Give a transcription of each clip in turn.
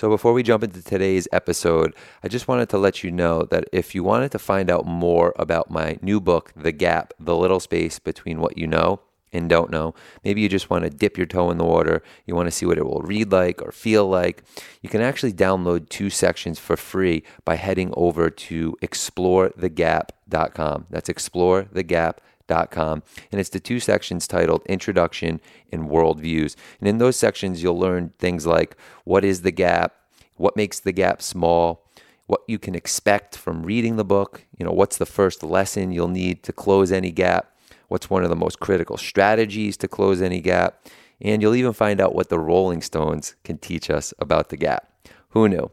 So, before we jump into today's episode, I just wanted to let you know that if you wanted to find out more about my new book, The Gap The Little Space Between What You Know and Don't Know, maybe you just want to dip your toe in the water, you want to see what it will read like or feel like, you can actually download two sections for free by heading over to explorethegap.com. That's explorethegap.com and it's the two sections titled Introduction and Worldviews. And in those sections, you'll learn things like what is the gap, what makes the gap small, what you can expect from reading the book, you know, what's the first lesson you'll need to close any gap, what's one of the most critical strategies to close any gap, and you'll even find out what the Rolling Stones can teach us about the gap. Who knew?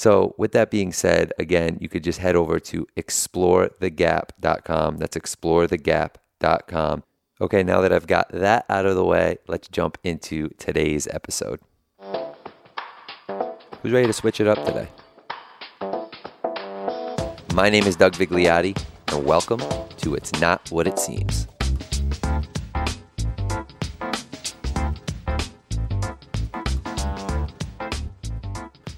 So, with that being said, again, you could just head over to explorethegap.com. That's explorethegap.com. Okay, now that I've got that out of the way, let's jump into today's episode. Who's ready to switch it up today? My name is Doug Vigliotti, and welcome to It's Not What It Seems.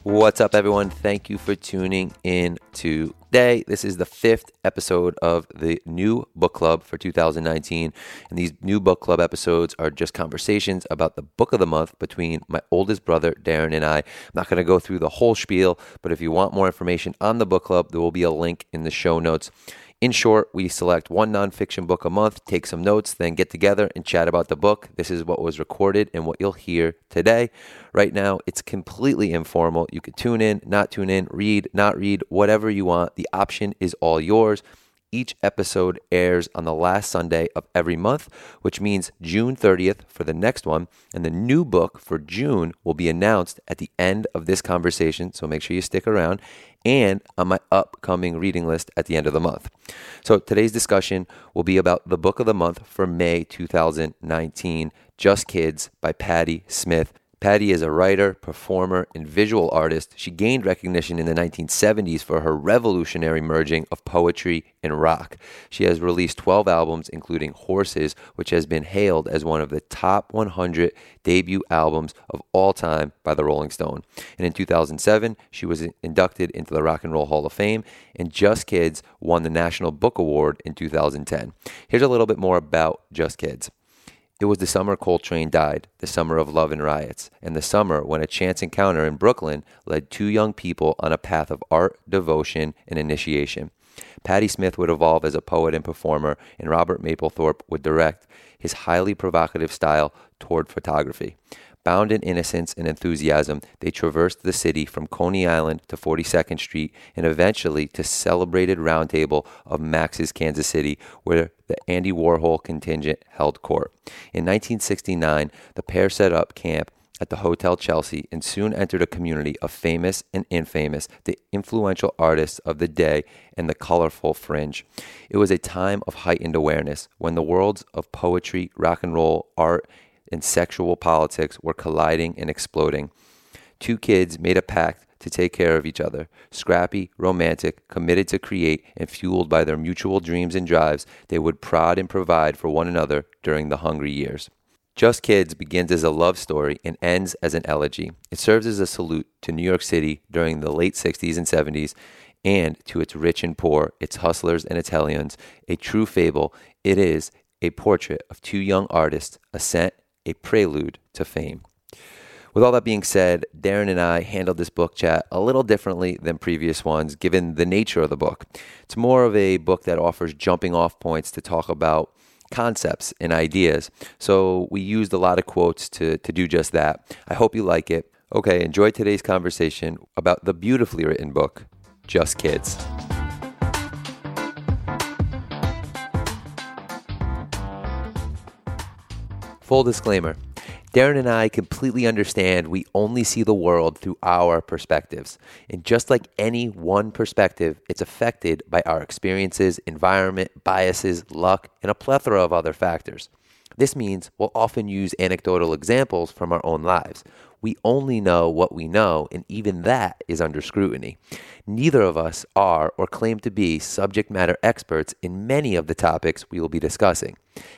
What's up, everyone? Thank you for tuning in today. This is the fifth episode of the new book club for 2019. And these new book club episodes are just conversations about the book of the month between my oldest brother, Darren, and I. I'm not going to go through the whole spiel, but if you want more information on the book club, there will be a link in the show notes. In short, we select one nonfiction book a month, take some notes, then get together and chat about the book. This is what was recorded and what you'll hear today. Right now, it's completely informal. You could tune in, not tune in, read, not read, whatever you want. The option is all yours. Each episode airs on the last Sunday of every month, which means June 30th for the next one. And the new book for June will be announced at the end of this conversation. So make sure you stick around and on my upcoming reading list at the end of the month. So today's discussion will be about the book of the month for May 2019, Just Kids by Patti Smith. Patti is a writer, performer, and visual artist. She gained recognition in the 1970s for her revolutionary merging of poetry and rock. She has released 12 albums, including Horses, which has been hailed as one of the top 100 debut albums of all time by the Rolling Stone. And in 2007, she was inducted into the Rock and Roll Hall of Fame, and Just Kids won the National Book Award in 2010. Here's a little bit more about Just Kids. It was the summer Coltrane died, the summer of love and riots, and the summer when a chance encounter in Brooklyn led two young people on a path of art, devotion, and initiation. Patti Smith would evolve as a poet and performer, and Robert Mapplethorpe would direct his highly provocative style toward photography. Bound in innocence and enthusiasm, they traversed the city from Coney Island to 42nd Street and eventually to celebrated roundtable of Max's Kansas City, where the Andy Warhol contingent held court. In 1969, the pair set up camp at the Hotel Chelsea and soon entered a community of famous and infamous, the influential artists of the day and the colorful fringe. It was a time of heightened awareness when the worlds of poetry, rock and roll, art, and sexual politics were colliding and exploding. Two kids made a pact to take care of each other. Scrappy, romantic, committed to create, and fueled by their mutual dreams and drives, they would prod and provide for one another during the hungry years. Just Kids begins as a love story and ends as an elegy. It serves as a salute to New York City during the late 60s and 70s and to its rich and poor, its hustlers and Italians. A true fable, it is a portrait of two young artists, a ascent a prelude to fame. With all that being said, Darren and I handled this book chat a little differently than previous ones, given the nature of the book. It's more of a book that offers jumping off points to talk about concepts and ideas. So we used a lot of quotes to, to do just that. I hope you like it. Okay, enjoy today's conversation about the beautifully written book, Just Kids. Full disclaimer Darren and I completely understand we only see the world through our perspectives. And just like any one perspective, it's affected by our experiences, environment, biases, luck, and a plethora of other factors. This means we'll often use anecdotal examples from our own lives. We only know what we know, and even that is under scrutiny. Neither of us are or claim to be subject matter experts in many of the topics we will be discussing.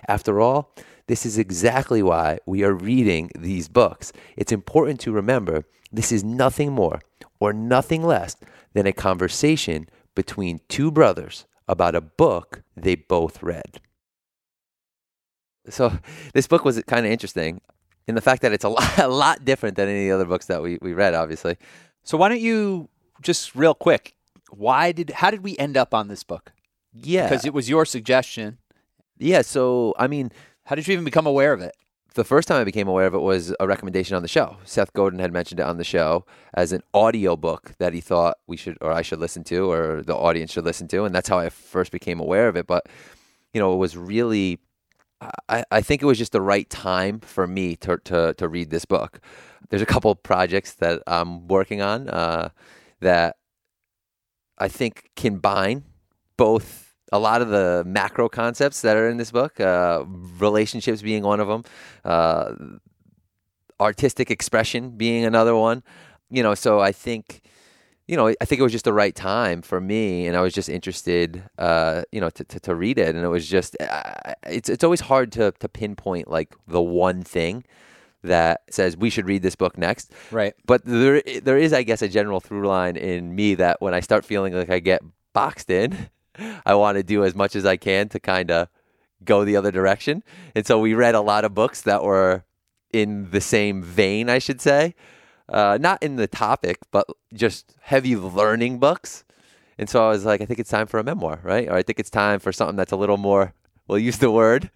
After all, this is exactly why we are reading these books. It's important to remember This is nothing more or nothing less than a conversation between two brothers about a book they both read. So, this book was kind of interesting in the fact that it's a lot, a lot different than any of the other books that we, we read, obviously. So why don't you just real quick? Why did how did we end up on this book? Yeah. Because it was your suggestion. yeah. So, I mean, How did you even become aware of it? the first time I became aware of it was a recommendation on the show. Seth Godin had mentioned it on the show as an audio book that he thought we should or I should listen to or the audience should listen to. And that's how I first became aware of it. But, you know, it was really, I, I think it was just the right time for me to, to, to read this book. There's a couple projects that I'm working on uh, that I think combine both a lot of the macro concepts that are in this book, uh, relationships being one of them, uh, artistic expression being another one. You know, so I think, you know, I think it was just the right time for me, and I was just interested, uh, you know, to, to, to read it, and it was just, uh, it's it's always hard to to pinpoint like the one thing that says we should read this book next. Right. But there there is, I guess, a general through line in me that when I start feeling like I get boxed in, I want to do as much as I can to kind of go the other direction. And so we read a lot of books that were in the same vein, I should say. Uh, not in the topic, but just heavy learning books. And so I was like, I think it's time for a memoir, right? Or I think it's time for something that's a little more, we'll use the word,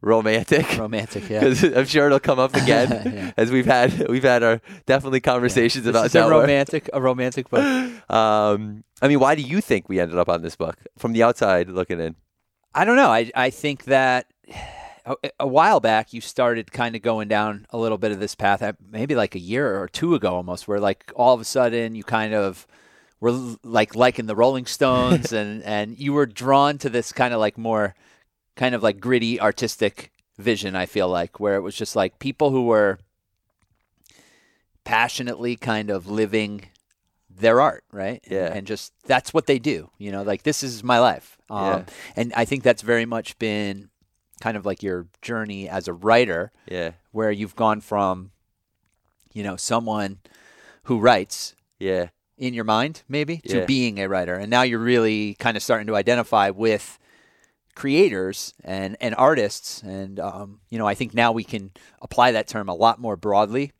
romantic. Romantic, yeah. Because I'm sure it'll come up again Yeah. as we've had we've had our definitely conversations This about is a that. romantic a romantic book. Um, I mean, why do you think we ended up on this book from the outside looking in? I don't know. I I think that a, a while back you started kind of going down a little bit of this path, uh, maybe like a year or two ago almost, where like all of a sudden you kind of were like liking the Rolling Stones and and you were drawn to this kind of like more kind of like gritty artistic vision. I feel like where it was just like people who were passionately kind of living their art, right? And- Yeah. And, just that's what they do. You know, like this is my life. Um, Yeah. And I think that's very much been kind of like your journey as a writer, Yeah, where you've gone from, you know, someone who writes yeah, in your mind, maybe, to being a writer. And now you're really kind of starting to identify with creators and, and artists. And, um, you know, I think now we can apply that term a lot more broadly.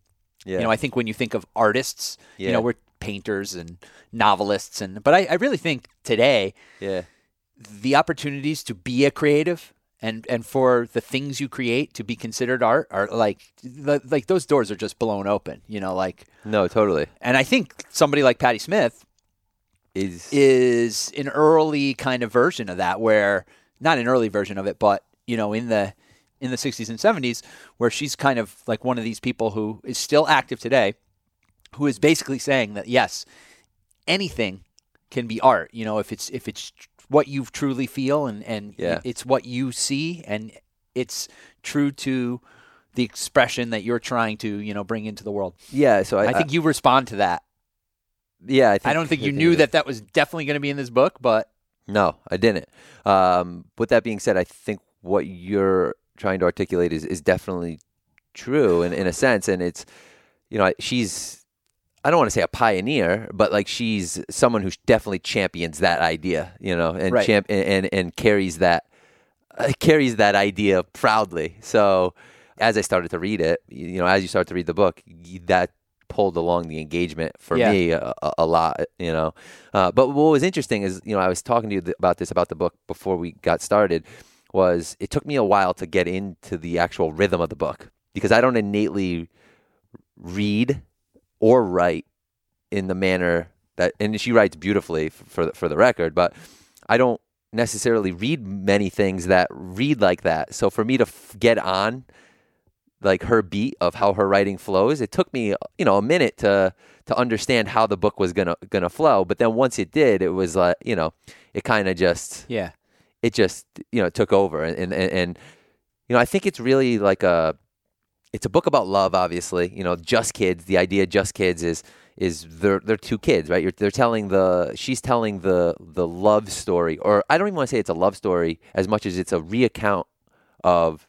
yeah. You know, I think when you think of artists, you know, we're painters and novelists. and But I, I really think today, yeah, the opportunities to be a creative and and for the things you create to be considered art are like the, like those doors are just blown open you know like no, totally. and i think somebody like Patti Smith Is is an early kind of version of that where not an early version of it but you know in the in the 60s and 70s where she's kind of like one of these people who is still active today who is basically saying that yes anything can be art you know if it's if it's what you truly feel and and Yeah. it's what you see and it's true to the expression that you're trying to you know bring into the world yeah. So I, i, think you respond to that yeah. I, think, I don't think I you knew that that was definitely going to be in this book, but No, I didn't. Um, with that being said, I think what you're trying to articulate is, is definitely true in, in a sense. And it's, you know, she's, I don't want to say a pioneer, but like she's someone who definitely champions that idea, you know, and Right. champ and, and, and carries that, uh, carries that idea proudly. So as I started to read it, you know, as you start to read the book, that pulled along the engagement for Yeah. me a, a, a lot, you know. Uh, but what was interesting is, you know, I was talking to you about this about the book before we got started. Was it took me a while to get into the actual rhythm of the book because I don't innately read or write in the manner that, and she writes beautifully for the, for the record, but I don't necessarily read many things that read like that. So for me to f- get on like her beat of how her writing flows, it took me you know a minute to to understand how the book was gonna gonna flow. But then once it did, it was like you know it kind of just yeah, it just you know took over. And, and and you know I think it's really like a it's a book about love obviously. You know just kids the idea of just kids is is they're they're two kids right? You're, they're telling the she's telling the the love story or I don't even want to say it's a love story as much as it's a reaccount of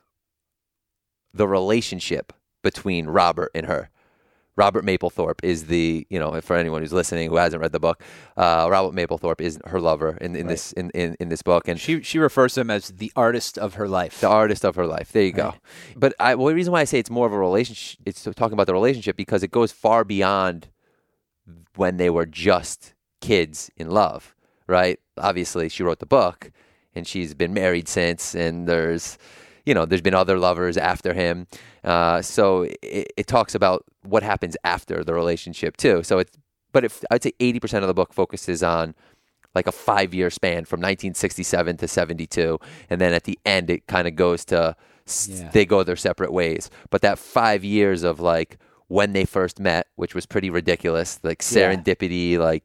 the relationship between Robert and her Robert Mapplethorpe is the you know for anyone who's listening who hasn't read the book, uh, Robert Mapplethorpe is her lover in, in Right. this in, in, in this book, and She she refers to him as the artist of her life. the artist of her life. There you go. Right. But I, well, the reason why I say it's more of a relationship, it's talking about the relationship because it goes far beyond when they were just kids in love, right? Obviously, she wrote the book, and she's been married since, and there's, you know, there's been other lovers after him. Uh, so it, it talks about what happens after the relationship too. So it's, but if I'd say eighty percent of the book focuses on like a five year span from 1967 to 72 and then at the end it kind of goes to Yeah. they go their separate ways but that five years of like when they first met which was pretty ridiculous like Yeah. serendipity like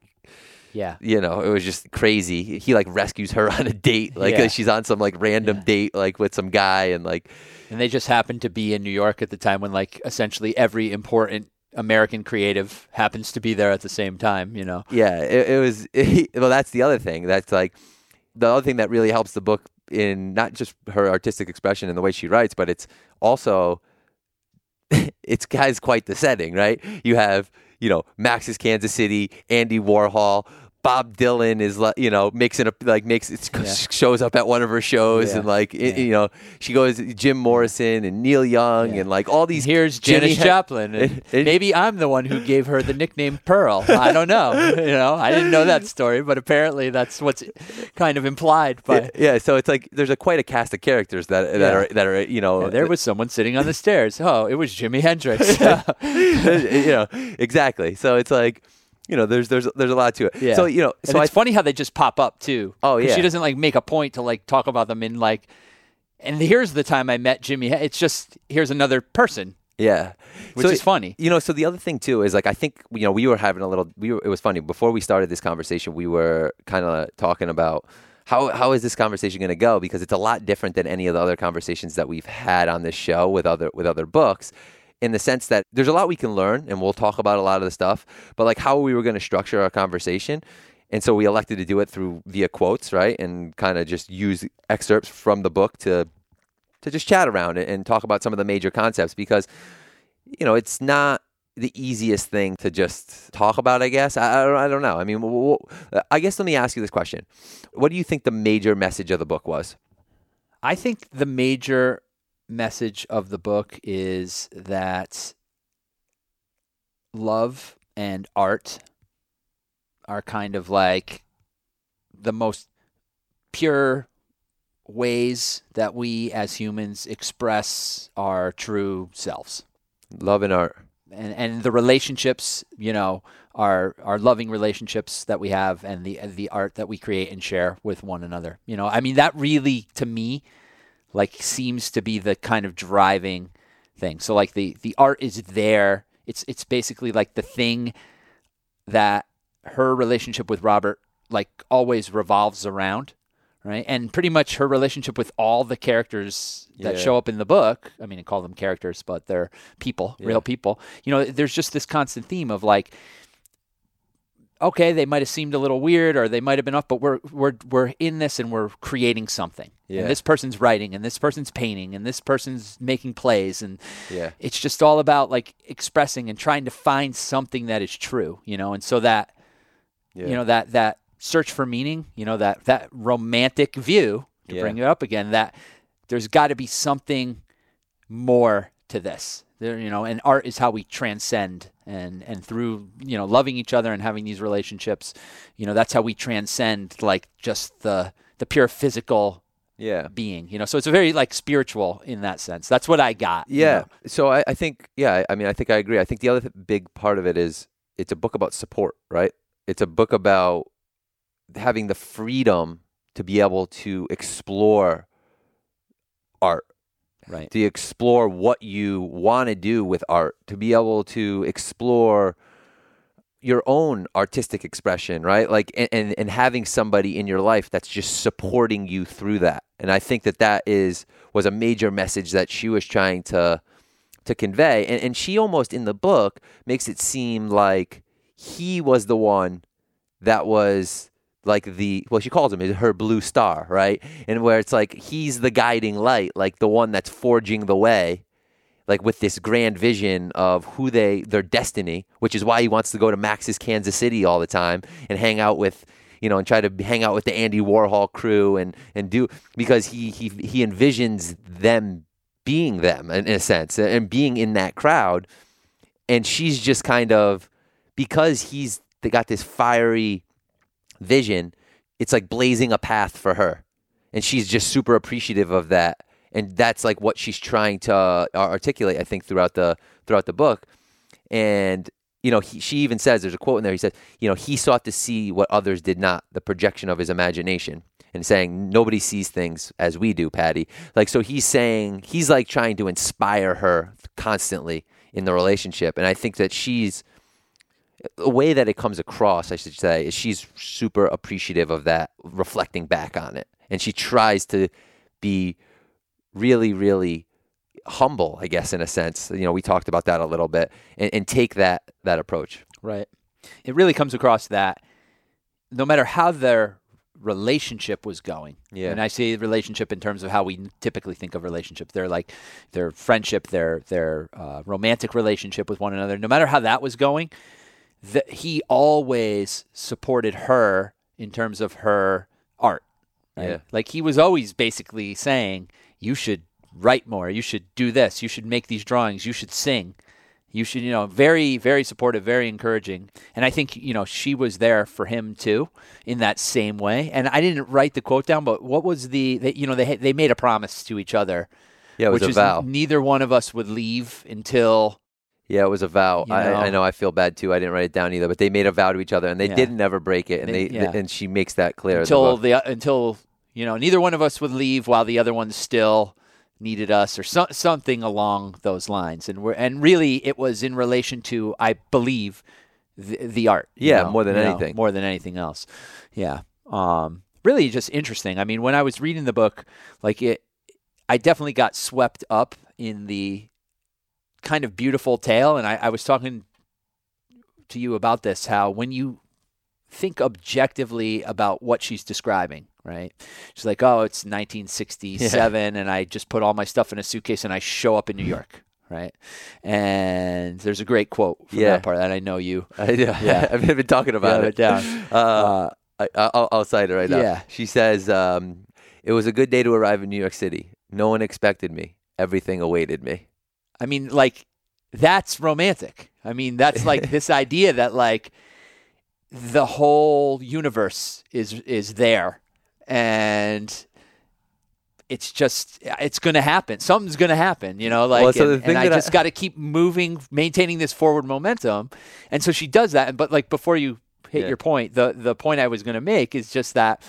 yeah. you know it was just crazy he like rescues her on a date like Yeah. she's on some like random Yeah. date like with some guy and like And they just happened to be in New York at the time when like essentially every important American creative happens to be there at the same time, you know. Yeah, it, it was. well, that's the other thing. That's like the other thing that really helps the book in not just her artistic expression and the way she writes, but it's also it's guys quite the setting, right? You have you know Max's Kansas City, Andy Warhol. Bob Dylan is like you know mixing up like makes it Yeah. shows up at one of her shows Yeah. and like it- you know she goes Jim Morrison and Neil Young Yeah. and like all these Here's Janis Joplin. And maybe I'm the one who gave her the nickname Pearl. I don't know. You know, I didn't know that story, but apparently that's what's kind of implied by. yeah, yeah, so it's like there's a quite a cast of characters that that Yeah. are that are you know Yeah, there was someone sitting on the stairs. Oh, it was Jimi Hendrix. you know exactly. So it's like you know there's there's there's a lot to it. Yeah. So you know and so it's I funny how they just pop up too. Oh yeah. she doesn't like make a point to like talk about them in like. And here's the time I met Jimi. It's just here's another person, yeah, which So, is funny. You know, so the other thing too is like I think you know we were having a little. We were, it was funny before we started this conversation. We were kind of talking about how how is this conversation going to go because it's a lot different than any of the other conversations that we've had on this show with other with other books. In the sense that there's a lot we can learn, and we'll talk about a lot of the stuff. But like how we were going to structure our conversation, and so we elected to do it through via quotes, right, and kind of just use excerpts from the book to to just chat around it and talk about some of the major concepts because you know it's not the easiest thing to just talk about i guess. I, I, don't, know. I mean i guess let me ask you this question. What do you think the major message of the book was? I think the major message of the book is that love and art are kind of like the most pure ways that we as humans express our true selves. love and art And and the relationships, you know, our our loving relationships that we have and the the art that we create and share with one another. You know, I mean that really to me like seems to be the kind of driving thing. So like the the art is there. It's it's basically like the thing that her relationship with Robert like always revolves around, right? And pretty much her relationship with all the characters that Yeah. show up in the book. I mean, I call them characters, but they're people, Yeah. real people. You know, there's just this constant theme of like okay, they might have seemed a little weird or they might have been off, but we're we're we're in this and we're creating something. Yeah. And this person's writing and this person's painting and this person's making plays and yeah it's just all about like expressing and trying to find something that is true, you know, and so that yeah you know that that search for meaning, you know, that that romantic view to Yeah. bring it up again, that there's got to be something more to this. There, you know, and art is how we transcend and and through, you know, loving each other and having these relationships, you know, that's how we transcend like just the the pure physical yeah being, you know. So it's a very like spiritual in that sense. That's what I got. you yeah know. so I, I think yeah I mean i think i agree i think the other th- big part of it is it's a book about support right it's a book about having the freedom to be able to explore art Right. to explore what you want to do with art, to be able to explore your own artistic expression, right? Like, and, and, and having somebody in your life that's just supporting you through that. And I think that that is was a major message that she was trying to to convey. And, and she almost in the book makes it seem like he was the one that was like the well she calls him her blue star right? And where it's like he's the guiding light like the one that's forging the way like with this grand vision of who they their destiny, which is why he wants to go to Max's Kansas City all the time and hang out with you know and try to hang out with the Andy Warhol crew and and do because he he he envisions them being them in a sense and being in that crowd. And she's just kind of because he's they got this fiery vision it's like blazing a path for her. And she's just super appreciative of that. And that's like what she's trying to uh, articulate i think throughout the throughout the book. And you know he, she even says there's a quote in there he says you know he sought to see what others did not the projection of his imagination and saying nobody sees things as we do Patti. Like so he's saying he's like trying to inspire her constantly in the relationship. And i think that she's the way that it comes across i should say is she's super appreciative of that reflecting back on it and she tries to be really, really humble, I guess, in a sense. You know, we talked about that a little bit, and, and take that that approach. Right. It really comes across that no matter how their relationship was going. Yeah. And I say relationship in terms of how we typically think of relationships. They're like their friendship, their their uh, romantic relationship with one another. No matter how that was going, that he always supported her in terms of her art. Right? Yeah. Like he was always basically saying, you should write more, you should do this, you should make these drawings, you should sing. You should, you know, very, very supportive, very encouraging. And I think, you know, she was there for him too in that same way. And I didn't write the quote down, but what was the, they, you know, they, they made a promise to each other. Yeah, it was which a is vow. neither one of us would leave until, Yeah, it was a vow. You I, know. I know I feel bad too. I didn't write it down either, but they made a vow to each other, and they Yeah. didn't ever break it. And They- they, yeah. and she makes that clear. the until book. the, until, you know, neither one of us would leave while the other one still needed us or so, something along those lines. And we're, and really it was in relation to, I believe, the, the art. Yeah, know, more than you know, anything. more than anything else. Yeah. Um, really just interesting. I mean, when I was reading the book, like it, I definitely got swept up in the kind of beautiful tale. And I, I was talking to you about this, how when you think objectively about what she's describing, right? She's like, oh, it's 1967, and I just put all my stuff in a suitcase and I show up in New York, right? And there's a great quote from Yeah. that part that I know you. I, yeah, Yeah. I've been talking about it. down. Uh, Uh, I, I'll, I'll cite it right now. Yeah. She says, um, "It was a good day to arrive in New York City. No one expected me. Everything awaited me." I mean, like, that's romantic. I mean, that's like this idea that like the whole universe is is there, and it's just it's going to happen. Something's going to happen, you know. Like, Well, so and, and I that I- just got to keep moving, maintaining this forward momentum, and so she does that. But like before you hit Yeah. your point, the the point I was going to make is just that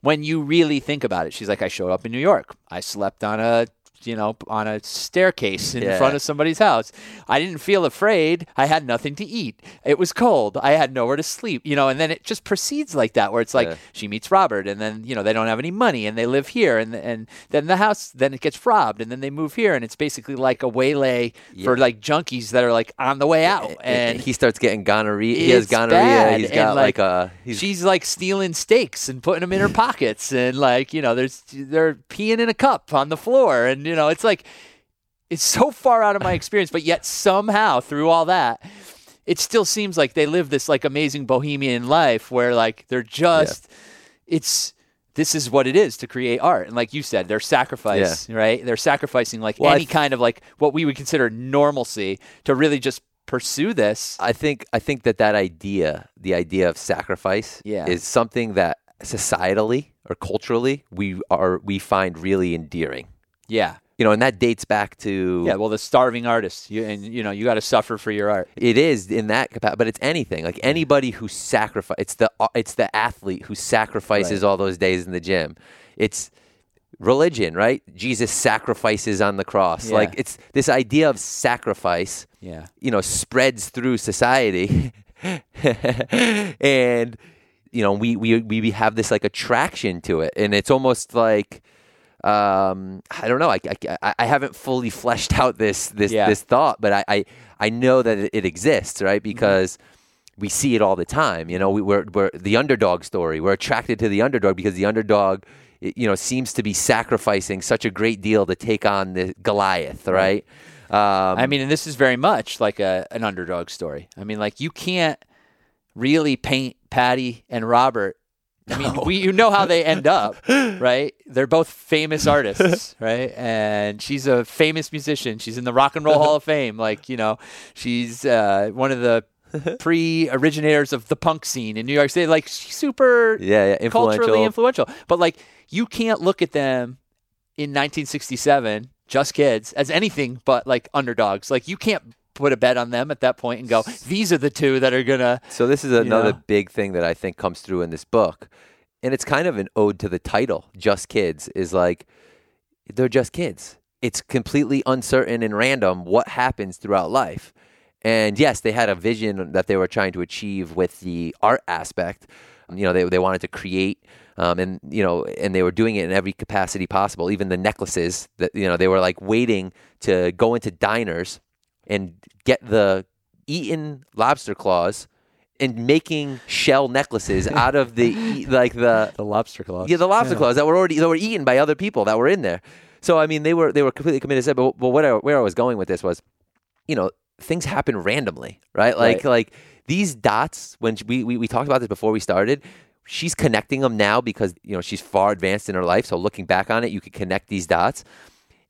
when you really think about it, she's like, I showed up in New York. I slept on a you know on a staircase in Yeah. front of somebody's house. I didn't feel afraid. I had nothing to eat. It was cold. I had nowhere to sleep. You know, and then it just proceeds like that, where it's like Yeah. she meets Robert, and then you know they don't have any money, and they live here, and and then the house then it gets robbed, and then they move here, and it's basically like a waylay for like junkies that are like on the way out, and he starts getting gonorrhea. He has gonorrhea. bad, He's and, got like, like, a. He's, she's like stealing steaks and putting them in her pockets and like you know there's they're peeing in a cup on the floor and you know it's like it's so far out of my experience but yet somehow through all that it still seems like they live this like amazing bohemian life where like they're just it's this is what it is to create art. And like you said they're sacrifice right? They're sacrificing like Well, any th- kind of like what we would consider normalcy to really just pursue this. I think I think that that idea, the idea of sacrifice, Yeah. is something that societally or culturally we are we find really endearing. Yeah You know, and that dates back to Yeah, well, the starving artist, you, and you know, you got to suffer for your art. It is in that capacity, but it's anything. Like anybody who sacrifice, it's the uh, it's the athlete who sacrifices Right. all those days in the gym. It's religion, right? Jesus sacrifices on the cross. Yeah. Like it's this idea of sacrifice. Yeah, You know, spreads through society, and you know we we we have this like attraction to it, and it's almost like. Um, I don't know. I, I, I haven't fully fleshed out this this Yeah. this thought, but I, I I know that it, exists, right? Because we see it all the time. You know, we, we're we're the underdog story. We're attracted to the underdog because the underdog, you know, seems to be sacrificing such a great deal to take on the Goliath, right? Um, I mean, and this is very much like a an underdog story. I mean, like you can't really paint Patti and Robert. I mean, we you know how they end up, right? They're both famous artists, right? And she's a famous musician. She's in the Rock and Roll Hall of Fame. Like, you know, she's uh, one of the pre-originators of the punk scene in New York City. Like, she's super yeah, yeah, culturally influential. influential. But like, you can't look at them in 1967, just kids, as anything but like underdogs. Like, you can't put a bet on them at that point and go, these are the two that are gonna. So this is another know? big thing that I think comes through in this book. And it's kind of an ode to the title, Just Kids, is like they're just kids. It's completely uncertain and random what happens throughout life. And yes, they had a vision that they were trying to achieve with the art aspect. You know, they they wanted to create um, and you know, and they were doing it in every capacity possible. Even the necklaces that you know, they were like waiting to go into diners and get the eaten lobster claws and making shell necklaces out of the like the The lobster claws. yeah the lobster claws that were already that were eaten by other people that were in there. So I mean they were they were completely committed to it. But, but what I, where I was going with this was, you know, things happen randomly, right? Like Right. like these dots when we, we we talked about this before we started. She's connecting them now because you know she's far advanced in her life. So looking back on it, you could connect these dots,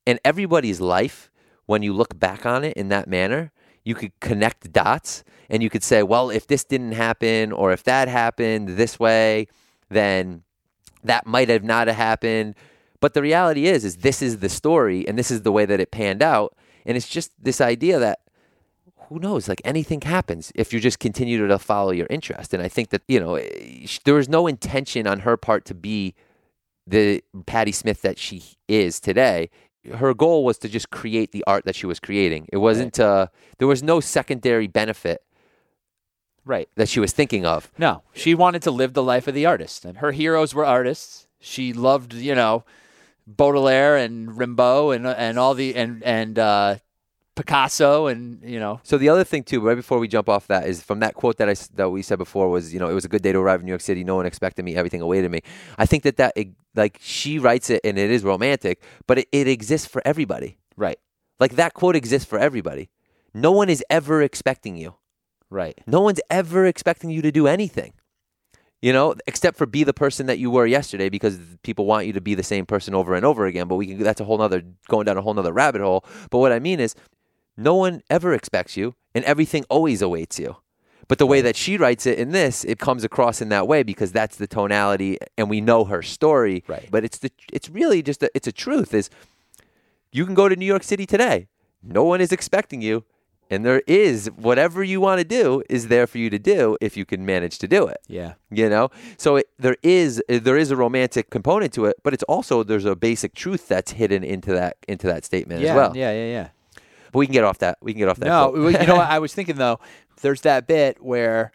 and everybody's life when you look back on it in that manner, you could connect dots and you could say, well, if this didn't happen or if that happened this way, then that might have not happened. But the reality is, is this is the story and this is the way that it panned out. And it's just this idea that who knows, like anything happens if you just continue to follow your interest. And I think that, you know, eh, there was no intention on her part to be the Patti Smith that she is today. Her goal was to just create the art that she was creating. It wasn't, uh, there was no secondary benefit Right. that she was thinking of. No, she wanted to live the life of the artist, and her heroes were artists. She loved, you know, Baudelaire and Rimbaud and and all the and and uh, Picasso and you know, So the other thing too, right before we jump off that, is from that quote that I that we said before was, you know, it was a good day to arrive in New York City. No one expected me. Everything awaited me. I think that that it- like she writes it and it is romantic, but it, it exists for everybody. right, Like that quote exists for everybody. No one is ever expecting you. right, No one's ever expecting you to do anything. You know, except for be the person that you were yesterday because people want you to be the same person over and over again. But we can that's a whole nother going down a whole nother rabbit hole. But what I mean is no one ever expects you and everything always awaits you. But the way that she writes it in this, it comes across in that way because that's the tonality and we know her story. Right. But it's the it's really just a, it's a truth is you can go to New York City today. No one is expecting you. And there is whatever you want to do is there for you to do if you can manage to do it. yeah, You know, so it, there is there is a romantic component to it, but it's also there's a basic truth that's hidden into that into that statement yeah, as well. yeah, yeah, yeah. But we can get off that. We can get off that. No, you know what? I was thinking though, there's that bit where,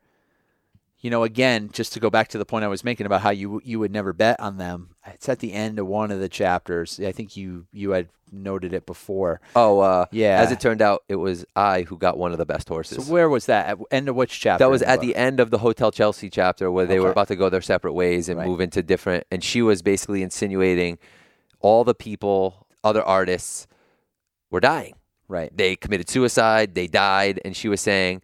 you know, again, just to go back to the point I was making about how you you would never bet on them. It's at the end of one of the chapters. I think you you had noted it before. oh, uh, Yeah. As it turned out, it was I who got one of the best horses. So where was that? At end of which chapter? that was at the end of the Hotel Chelsea chapter where they were about to go their separate ways and Right. move into different. And she was basically insinuating all the people, other artists, were dying. Right. They committed suicide. They died. And she was saying,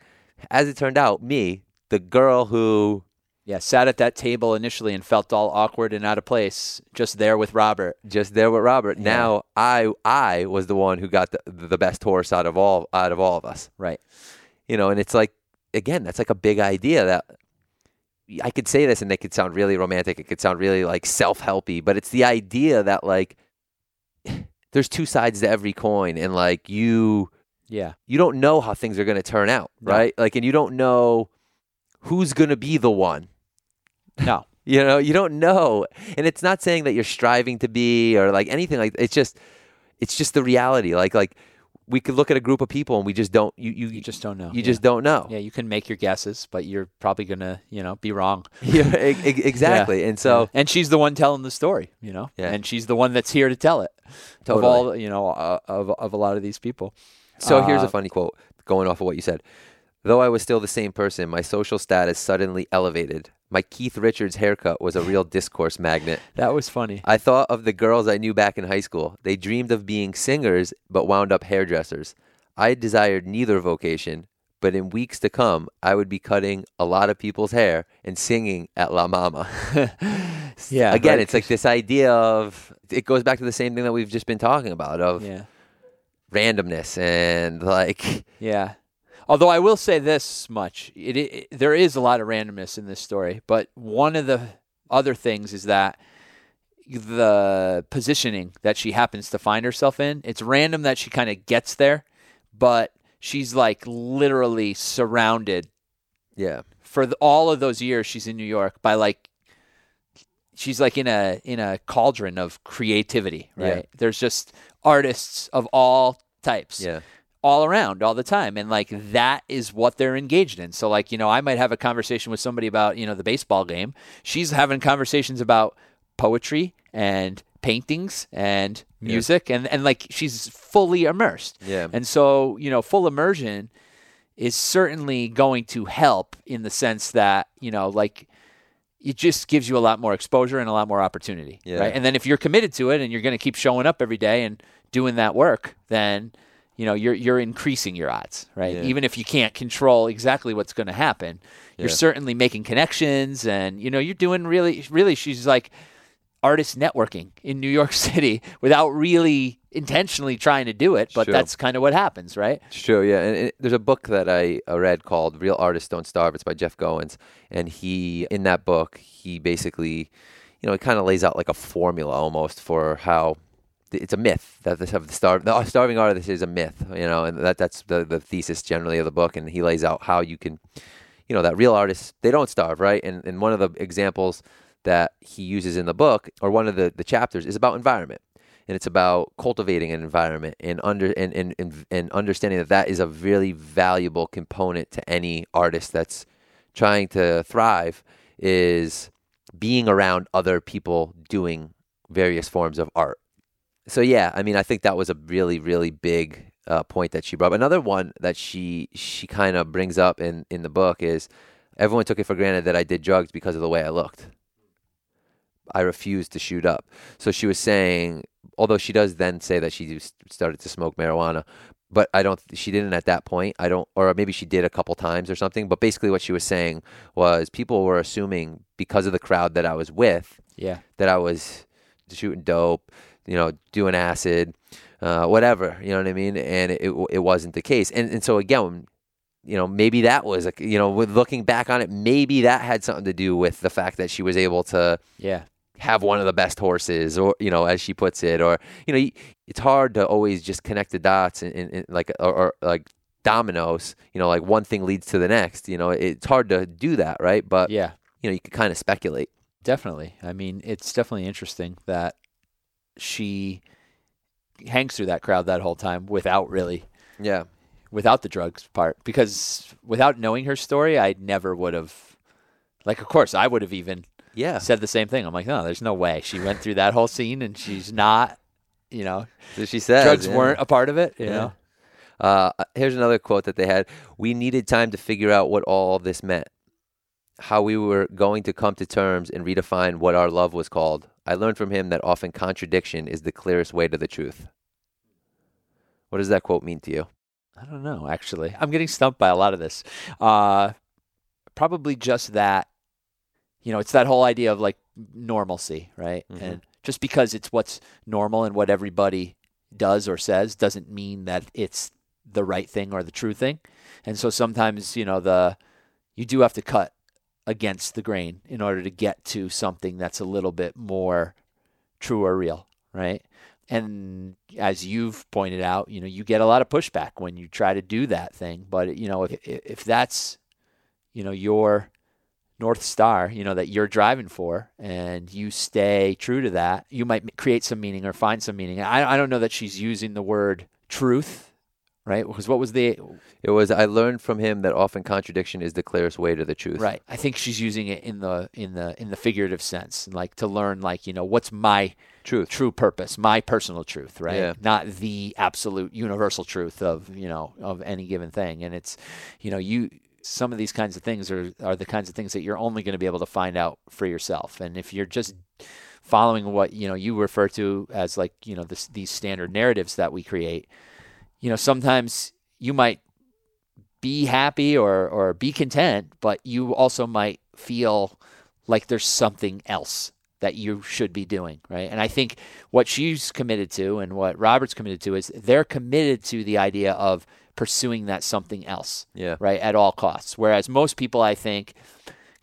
as it turned out, me, the girl who Yeah, sat at that table initially and felt all awkward and out of place, just there with Robert. just there with Robert. Now I I was the one who got the, the best horse out of all out of all of us. Right. You know, and it's like again, that's like a big idea that I could say this and it could sound really romantic. It could sound really like self helpy, but it's the idea that like there's two sides to every coin, and like you Yeah. you don't know how things are going to turn out, No. right? Like, and you don't know who's going to be the one. No. You know, you don't know. And it's not saying that you're striving to be or like anything like it's just it's just the reality. Like like we could look at a group of people and we just don't you you, You just don't know. you Yeah. just don't know. Yeah, you can make your guesses, but you're probably gonna, you know, be wrong. Yeah, exactly. And so Yeah. and she's the one telling the story, you know, Yeah. and she's the one that's here to tell it of Totally. all, you know, uh, of of a lot of these people. So here's a Uh, funny quote going off of what you said. Though I was still the same person, my social status suddenly elevated. My Keith Richards haircut was a real discourse magnet. That was funny. I thought of the girls I knew back in high school. They dreamed of being singers, but wound up hairdressers. I desired neither vocation, but in weeks to come, I would be cutting a lot of people's hair and singing at La Mama. yeah. Again, it's like this idea of it goes back to the same thing that we've just been talking about of yeah. randomness and like Yeah. Although I will say this much, it, it, there is a lot of randomness in this story, but one of the other things is that the positioning that she happens to find herself in, it's random that she kind of gets there, but she's like literally surrounded yeah, for the, all of those years she's in New York by like she's like in a in a cauldron of creativity, right? Yeah. There's just artists of all types yeah, all around all the time and like that is what they're engaged in. So like you know i might have a conversation with somebody about you know the baseball game. She's having conversations about poetry and paintings and Yeah. music and and like she's fully immersed. Yeah, and so you know full immersion is certainly going to help in the sense that you know like it just gives you a lot more exposure and a lot more opportunity Yeah. right? And then if you're committed to it and you're going to keep showing up every day and doing that work then you know you're you're increasing your odds right Yeah. even if you can't control exactly what's going to happen you're certainly making connections and you know you're doing really really she's like artist networking in New York City without really intentionally trying to do it but Sure. that's kind of what happens right It's true, yeah. And it, there's a book that I read called "Real Artists Don't Starve." It's by Jeff Goins, and he, in that book, he basically, you know, it kind of lays out like a formula almost for how it's a myth that of the starve the uh, starving artist is a myth, you know, and that that's the the thesis generally of the book, and he lays out how you can, you know, that real artists they don't starve, right? And and one of the examples that he uses in the book, or one of the the chapters, is about environment and it's about cultivating an environment and under and, and, and, and understanding that that is a really valuable component to any artist that's trying to thrive is being around other people doing various forms of art so yeah i mean i think that was a really really big uh, point that she brought up another one that she she kind of brings up in in the book is everyone took it for granted that i did drugs because of the way i looked I refused to shoot up. So she was saying, although she does then say that she started to smoke marijuana, but I don't, she didn't at that point. I don't, or maybe she did a couple times or something. But basically, what she was saying was people were assuming because of the crowd that I was with yeah that I was shooting dope, you know, doing acid, uh, whatever, you know what I mean? And it, it wasn't the case. And, and so again, you know, maybe that was, a, you know, with looking back on it, maybe that had something to do with the fact that she was able to yeah have one of the best horses or you know as she puts it or you know it's hard to always just connect the dots and, and, and like or, or like dominoes you know like one thing leads to the next you know it's hard to do that right but yeah you know you could kind of speculate Definitely. I mean, it's definitely interesting that she hangs through that crowd that whole time without really yeah without the drugs part because without knowing her story, I never would have like of course I would have even yeah said the same thing. I'm like, "No, there's no way. She went through that whole scene and she's not, you know, so she says drugs yeah. weren't a part of it, you Yeah. know." Uh, here's another quote that they had. We needed time to figure out what all this meant, how we were going to come to terms and redefine what our love was called. I learned from him that often contradiction is the clearest way to the truth. What does that quote mean to you? I don't know, actually. I'm getting stumped by a lot of this. Uh, probably just that, you know, it's that whole idea of like normalcy, right? Mhm. And just because it's what's normal and what everybody does or says doesn't mean that it's the right thing or the true thing. And so sometimes, you know, the you do have to cut against the grain in order to get to something that's a little bit more true or real, right? And as you've pointed out, you know, you get a lot of pushback when you try to do that thing. But you know, if if that's you know your north star, you know that you're driving for, and you stay true to that, you might create some meaning or find some meaning. I I don't know that she's using the word truth, right? Because what was the It was I learned from him that often contradiction is the clearest way to the truth. right? I think she's using it in the in the in the figurative sense, like to learn, like you know, what's my Truth. true purpose, my personal truth, right? Yeah. Not the absolute universal truth of, you know, of any given thing. And it's, you know, you some of these kinds of things are are the kinds of things that you're only going to be able to find out for yourself. And if you're just following what, you know, you refer to as like, you know, this these standard narratives that we create, you know, sometimes you might be happy or or be content, but you also might feel like there's something else that you should be doing, right? And I think what she's committed to and what Robert's committed to is they're committed to the idea of pursuing that something else, Yeah. right, at all costs. Whereas most people, I think,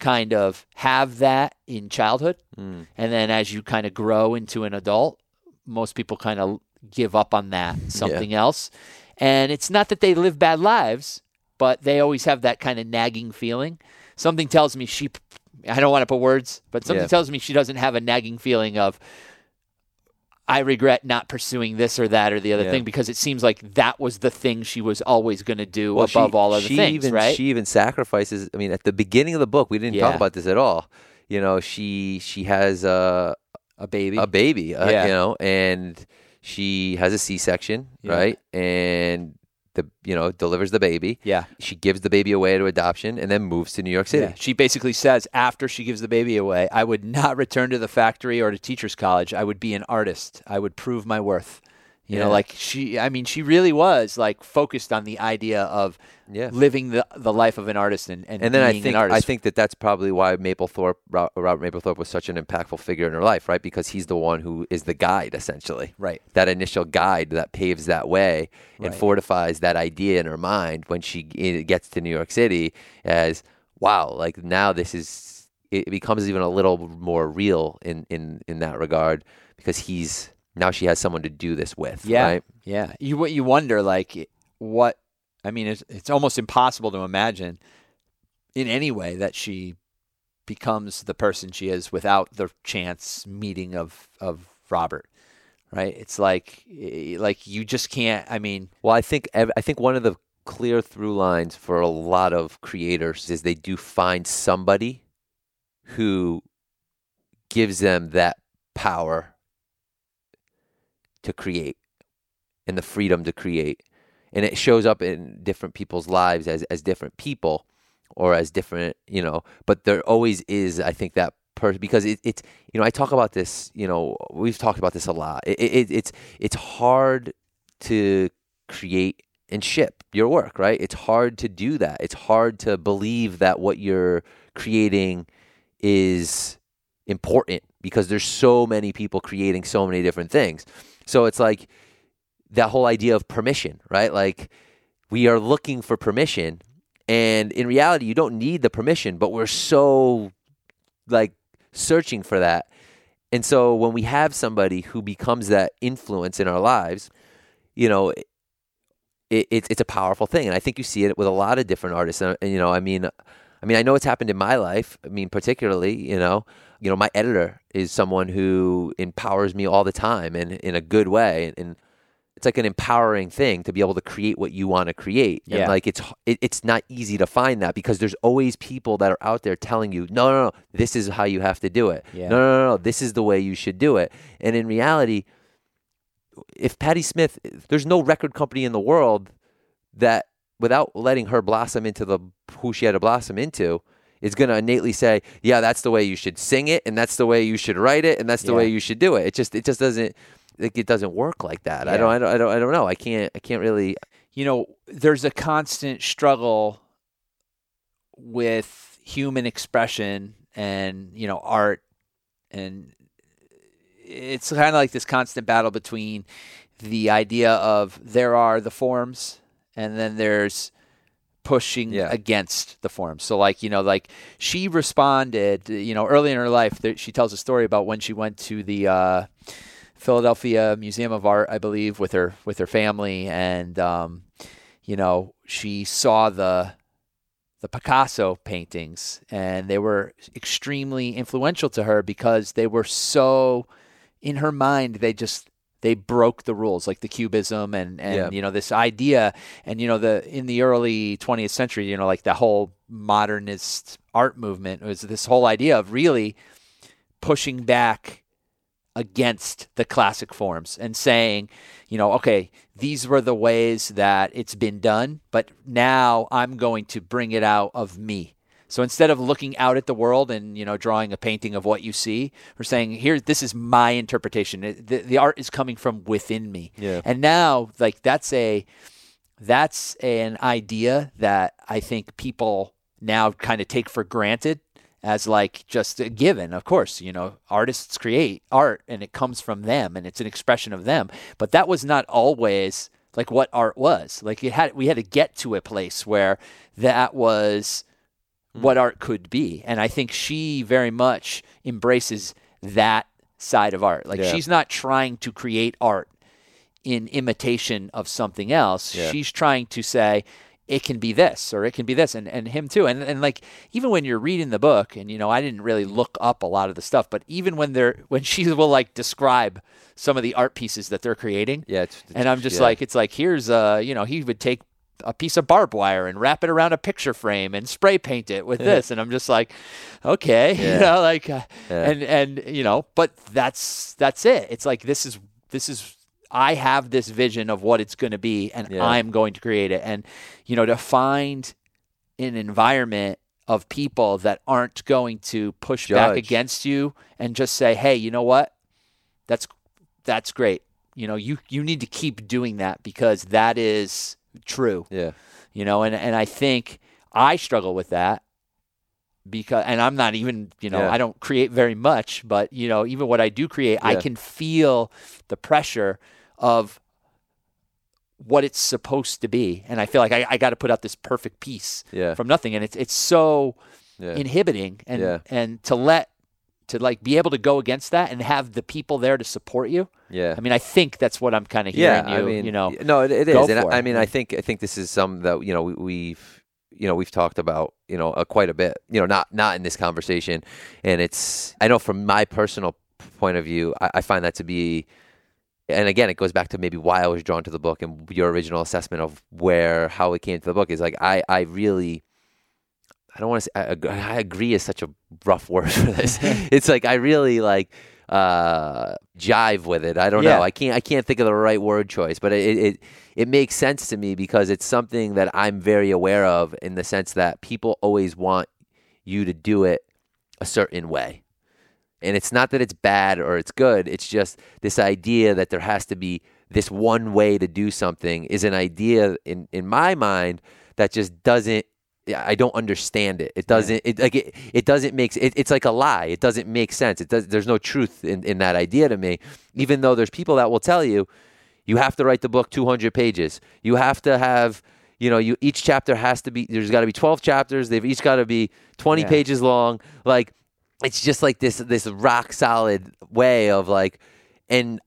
kind of have that in childhood, Mm. and then as you kind of grow into an adult, most people kind of give up on that something else. And it's not that they live bad lives, but they always have that kind of nagging feeling. Something tells me she, I don't want to put words, but something Yeah. tells me she doesn't have a nagging feeling of, I regret not pursuing this or that or the other Yeah. thing because it seems like that was the thing she was always going to do Well, above she, all other things, even, right? She even sacrifices. I mean, at the beginning of the book, we didn't talk about this at all. You know, she she has a a baby. a baby. Uh, Yeah. You know, and she has a C section, Yeah. right? And the you know delivers the baby. yeah. She gives the baby away to adoption, and then moves to New York City. Yeah. She basically says after she gives the baby away, I would not return to the factory or to teacher's college. I would be an artist. I would prove my worth. You know, like she I mean, she really was like focused on the idea of Yeah. living the the life of an artist and, and, And then I think. I think that that's probably why Mapplethorpe Ro- Robert Mapplethorpe was such an impactful figure in her life, right? Because he's the one who is the guide essentially. Right. That initial guide that paves that way and Right. fortifies that idea in her mind when she eh, gets to New York City as wow, like now this is it becomes even a little more real in in in that regard because he's now she has someone to do this with, Yeah. right? Yeah. You what you wonder like what I mean it's it's almost impossible to imagine in any way that she becomes the person she is without the chance meeting of of Robert. Right? It's like like you just can't I mean Well, I think I think one of the clear through lines for a lot of creators is they do find somebody who gives them that power to create and the freedom to create. And it shows up in different people's lives as as different people or as different, you know, but there always is I think that person because it, it's you know I talk about this you know we've talked about this a lot. It, it, it's it's hard to create and ship your work right? It's hard to do that. It's hard to believe that what you're creating is important because there's so many people creating so many different things so it's like that whole idea of permission right like we are looking for permission and in reality you don't need the permission but we're so like searching for that. And so when we have somebody who becomes that influence in our lives, you know, it, it's it's a powerful thing, and I think you see it with a lot of different artists. And, and, you know, I mean, I mean, I know it's happened in my life. I mean, particularly, you know, you know, my editor is someone who empowers me all the time, and in a good way, and it's like an empowering thing to be able to create what you want to create. Yeah. And like it's it, it's not easy to find that because there's always people that are out there telling you, no, no, no, this is how you have to do it. Yeah. No, no, no, no, this is the way you should do it. And in reality, if Patti Smith, there's no record company in the world that without letting her blossom into the who she had to blossom into is going to innately say, yeah, that's the way you should sing it, and that's the way you should write it, and that's the Yeah. way you should do it. It just it just doesn't like it doesn't work like that. I don't I don't I don't I don't know. I can't I can't really you know, there's a constant struggle with human expression and, you know, art and it's kind of like this constant battle between the idea of there are the forms and then there's pushing Yeah. against the forms. So like, you know, like she responded, you know, early in her life, there, she tells a story about when she went to the uh, Philadelphia Museum of Art, I believe, with her with her family, and um, you know she saw the the Picasso paintings, and they were extremely influential to her because they were so in her mind. They just they broke the rules, like the cubism and and Yeah. you know this idea, and you know the in the early 20th century, you know, like the whole modernist art movement was this whole idea of really pushing back against the classic forms and saying, you know, okay, these were the ways that it's been done, but now I'm going to bring it out of me. So instead of looking out at the world and you know drawing a painting of what you see, we're saying here this is my interpretation. The, the art is coming from within me. Yeah. And now like that's a that's an idea that I think people now kind of take for granted as like just a given. Of course, you know, artists create art and it comes from them and it's an expression of them. But that was not always like what art was. Like it had we had to get to a place where that was what art could be. And I think she very much embraces that side of art. Like Yeah. she's not trying to create art in imitation of something else. Yeah. She's trying to say it can be this or it can be this and, and him too. And and like even when you're reading the book and you know I didn't really look up a lot of the stuff, but even when they're when she will like describe some of the art pieces that they're creating. Yeah, it's, And I'm just yeah. like it's like here's uh you know he would take a piece of barbed wire and wrap it around a picture frame and spray paint it with this. And I'm just like okay Yeah. you know like uh, Yeah. and and you know but that's that's it. It's like this is this is I have this vision of what it's going to be and Yeah. I'm going to create it. And you know to find an environment of people that aren't going to push back against you and just say hey you know what? That's that's great. You know you you need to keep doing that because that is true yeah, you know and and I think I struggle with that because and I'm not even you know Yeah. I don't create very much but you know even what I do create I can feel the pressure of what it's supposed to be and I feel like I, I got to put out this perfect piece yeah, from nothing and it's it's so yeah. inhibiting and Yeah. and to let to like be able to go against that and have the people there to support you yeah. I mean I think that's what I'm kind of hearing yeah, you I mean, you know no, it, it is, and I, I mean, I think I think this is some that you know we, we've you know we've talked about you know uh, quite a bit. You know, not not in this conversation, and it's I know from my personal point of view, I, I find that to be. And again, it goes back to maybe why I was drawn to the book and your original assessment of where how it came to the book is like I I really I don't want to say I, I agree is such a rough word for this. it's like I really like uh jive with it. I don't Yeah. know. I can't I can't think of the right word choice, but it, it it makes sense to me because it's something that I'm very aware of in the sense that people always want you to do it a certain way. And it's not that it's bad or it's good. It's just this idea that there has to be this one way to do something is an idea in, in my mind that just doesn't I don't understand it. It doesn't it like it, it doesn't make it, it's like a lie. It doesn't make sense. It does there's no truth in, in that idea to me. Even though there's people that will tell you you have to write the book 200 pages. You have to have you know, you each chapter has to be there's got to be 12 chapters. They've each got to be 20 Yeah. pages long. Like it's just like this this rock solid way of like and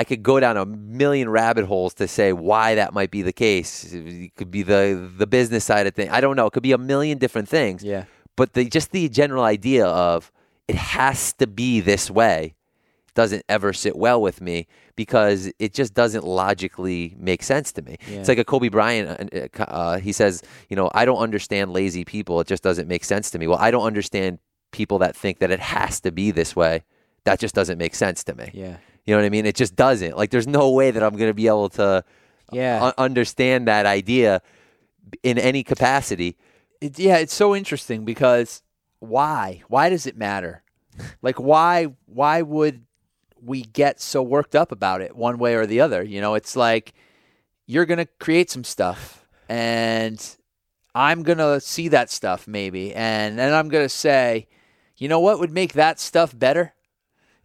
I could go down a million rabbit holes to say why that might be the case. It could be the the business side of things. I don't know. It could be a million different things. yeah But the just the general idea of it has to be this way doesn't ever sit well with me because it just doesn't logically make sense to me. Yeah. It's like a Kobe Bryant. uh, Uh, he says, you know, I don't understand lazy people. It just doesn't make sense to me. Well, I don't understand people that think that it has to be this way. That just doesn't make sense to me. yeah You know what I mean? It just doesn't. Like, there's no way that I'm going to be able to yeah understand that idea in any capacity. it, yeah, it's so interesting because why? Why does it matter? Like why why would we get so worked up about it one way or the other? You know, it's like you're going to create some stuff and I'm going to see that stuff maybe and then I'm going to say, "You know what would make that stuff better?"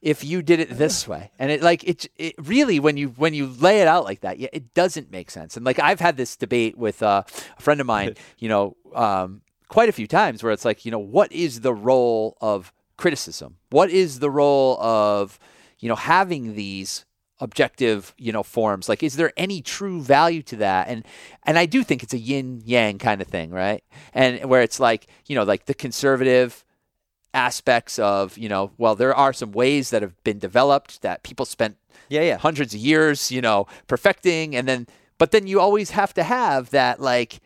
If you did it this way, and it like it, it really when you when you lay it out like that, yeah, it doesn't make sense. And like I've had this debate with uh, a friend of mine, you know, um, quite a few times where it's like, you know, what is the role of criticism? What is the role of, you know, having these objective, you know, forms? Like, is there any true value to that? And and I do think it's a yin yang kind of thing, right? And where it's like, you know, like the conservative aspects of, you know, well, there are some ways that have been developed that people spent Yeah, yeah. hundreds of years, you know, perfecting and then but then you always have to have that like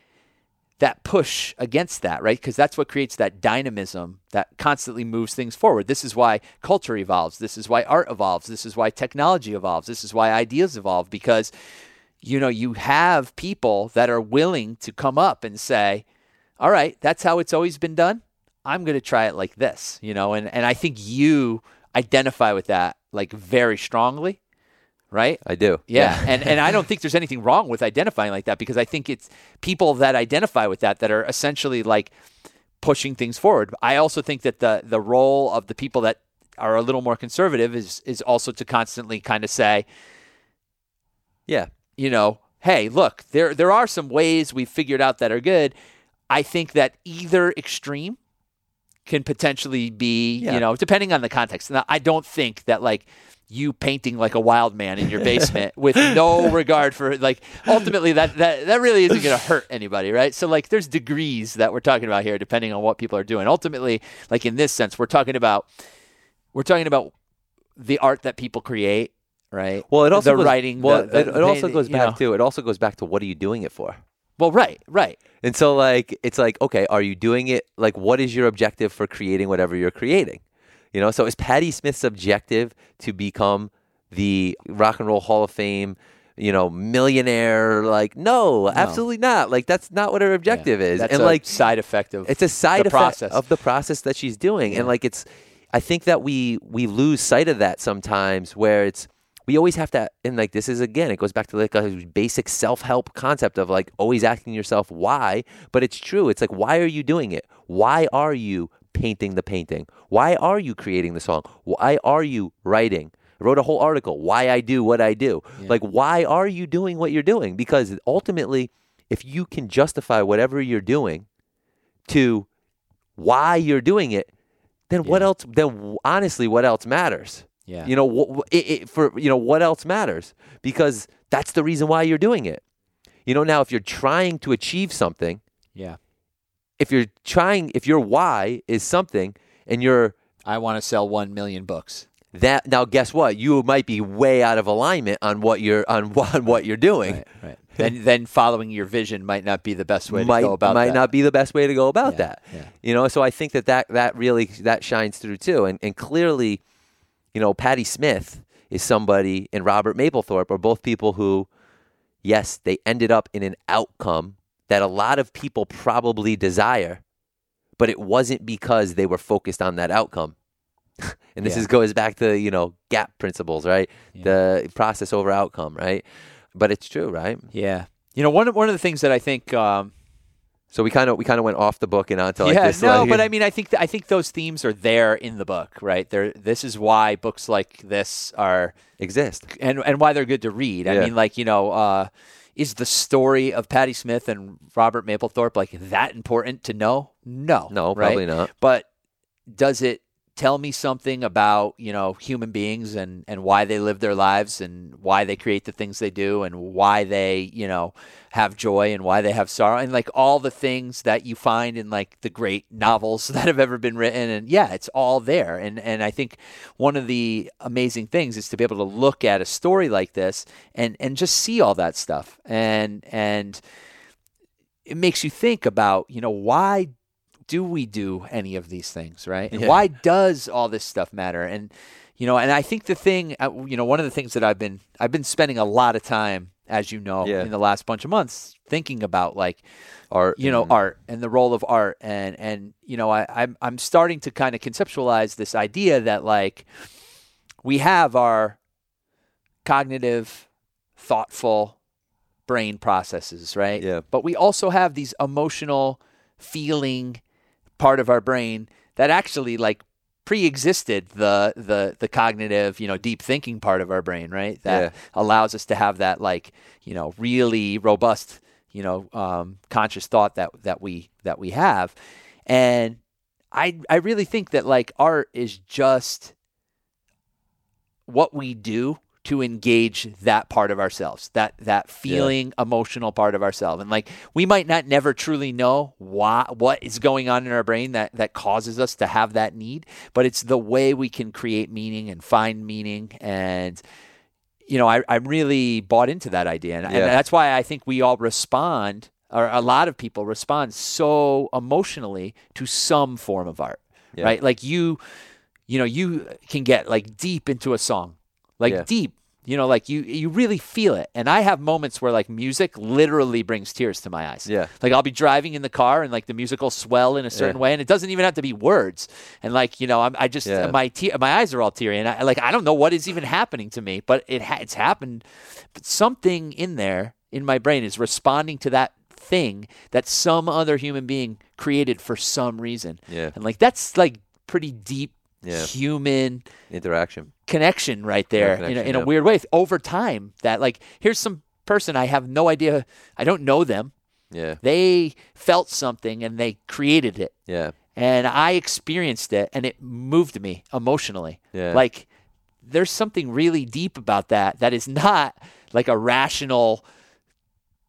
that push against that, right? Because that's what creates that dynamism that constantly moves things forward. This is why culture evolves. This is why art evolves. This is why technology evolves. This is why ideas evolve because you know, you have people that are willing to come up and say, "All right, that's how it's always been done. I'm going to try it like this," you know, and and I think you identify with that like very strongly. right? I do. Yeah, and and I don't think there's anything wrong with identifying like that because I think it's people that identify with that that are essentially like pushing things forward. I also think that the the role of the people that are a little more conservative is is also to constantly kind of say, Yeah. you know, hey, look, there there are some ways we've figured out that are good. I think that either extreme can potentially be, Yeah. you know, depending on the context. Now, I don't think that like you painting like a wild man in your basement with no regard for like ultimately that that that really isn't going to hurt anybody, right? So like there's degrees that we're talking about here depending on what people are doing. Ultimately, like in this sense, we're talking about we're talking about the art that people create, right? Well, it also the goes, writing. Well, the- the- it, it also goes back know. to it also goes back to what are you doing it for? Well, right, right. And so like it's like okay, are you doing it like what is your objective for creating whatever you're creating? You know, so is Patti Smith's objective to become the Rock and Roll Hall of Fame, you know, millionaire? Like no, absolutely not. Like that's not what her objective is. That's and like side effect of it's a side effect process. of the process that she's doing and like it's i think that we we lose sight of that sometimes where it's we always have to and like this is again it goes back to like a basic self-help concept of like always asking yourself why but it's true it's like why are you doing it why are you painting the painting why are you creating the song why are you writing I wrote a whole article why I do what I do. Like why are you doing what you're doing? Because ultimately if you can justify whatever you're doing to why you're doing it, then what else? Then honestly, what else matters? Yeah. You know, what, it, it, for you know what else matters because that's the reason why you're doing it. You know, now if you're trying to achieve something, yeah. if you're trying, if your why is something, and you're I want to sell 1 million books. that now, guess what? You might be way out of alignment on what you're on, on what you're doing. Right, right. then then following your vision might not be the best way might to go about might that. not be the best way to go about Yeah, that. yeah. You know, so I think that, that that really that shines through too. And and clearly, you know, Patti Smith is somebody and Robert Mapplethorpe are both people who, yes, they ended up in an outcome that a lot of people probably desire, but it wasn't because they were focused on that outcome. and this Yeah. is goes back to you know gap principles, right? The process over outcome, right? But it's true, right? Yeah. You know, one of, one of the things that I think um, So we kind of we kind of went off the book and onto like yeah, this. no, like, but I mean, I think th- I think those themes are there in the book, right? There, this is why books like this are, exist. and and why they're good to read. I mean, like you know, uh, is the story of Patti Smith and Robert Mapplethorpe like that important to know? No, No, right? probably not. But does it tell me something about you know human beings and and why they live their lives and why they create the things they do and why they you know have joy and why they have sorrow and like all the things that you find in like the great novels that have ever been written. And yeah it's all there. And and I think one of the amazing things is to be able to look at a story like this and and just see all that stuff. And and it makes you think about you know why do we do any of these things right and Yeah. why does all this stuff matter and you know and i think the thing uh, you know one of the things that i've been i've been spending a lot of time as you know Yeah. in the last bunch of months thinking about like Art, you know and- art and the role of art and and you know I, I'm I'm starting to kind of conceptualize this idea that like we have our cognitive, thoughtful brain processes, right? Yeah. But we also have these emotional, feeling part of our brain that actually like pre-existed the the the cognitive, you know, deep thinking part of our brain, right? That Yeah. allows us to have that like, you know, really robust, you know, um, conscious thought that that we that we have. And I I really think that like art is just what we do to engage that part of ourselves, that that feeling, emotional part of ourselves. And like we might not never truly know why what is going on in our brain that that causes us to have that need, but it's the way we can create meaning and find meaning and you know, I, I'm really bought into that idea. And, and that's why I think we all respond, or a lot of people respond so emotionally to some form of art, Yeah. right? Like you, you know, you can get like deep into a song, like Yeah. deep, You know, like you you really feel it. And I have moments where like music literally brings tears to my eyes. Yeah. Like I'll be driving in the car and like the music will swell in a certain Yeah. way, and it doesn't even have to be words. And like you know, I'm, I just Yeah. my te- my eyes are all teary, and I like I don't know what is even happening to me, but it ha- it's happened. But something in there in my brain is responding to that thing that some other human being created for some reason. Yeah. And like that's like pretty deep Yeah. human Interaction. connection right there in, a, connection, in a yeah. weird way over time that like here's some person I have no idea I don't know them Yeah. they felt something and they created it Yeah. and I experienced it and it moved me emotionally Yeah. like there's something really deep about that that is not like a rational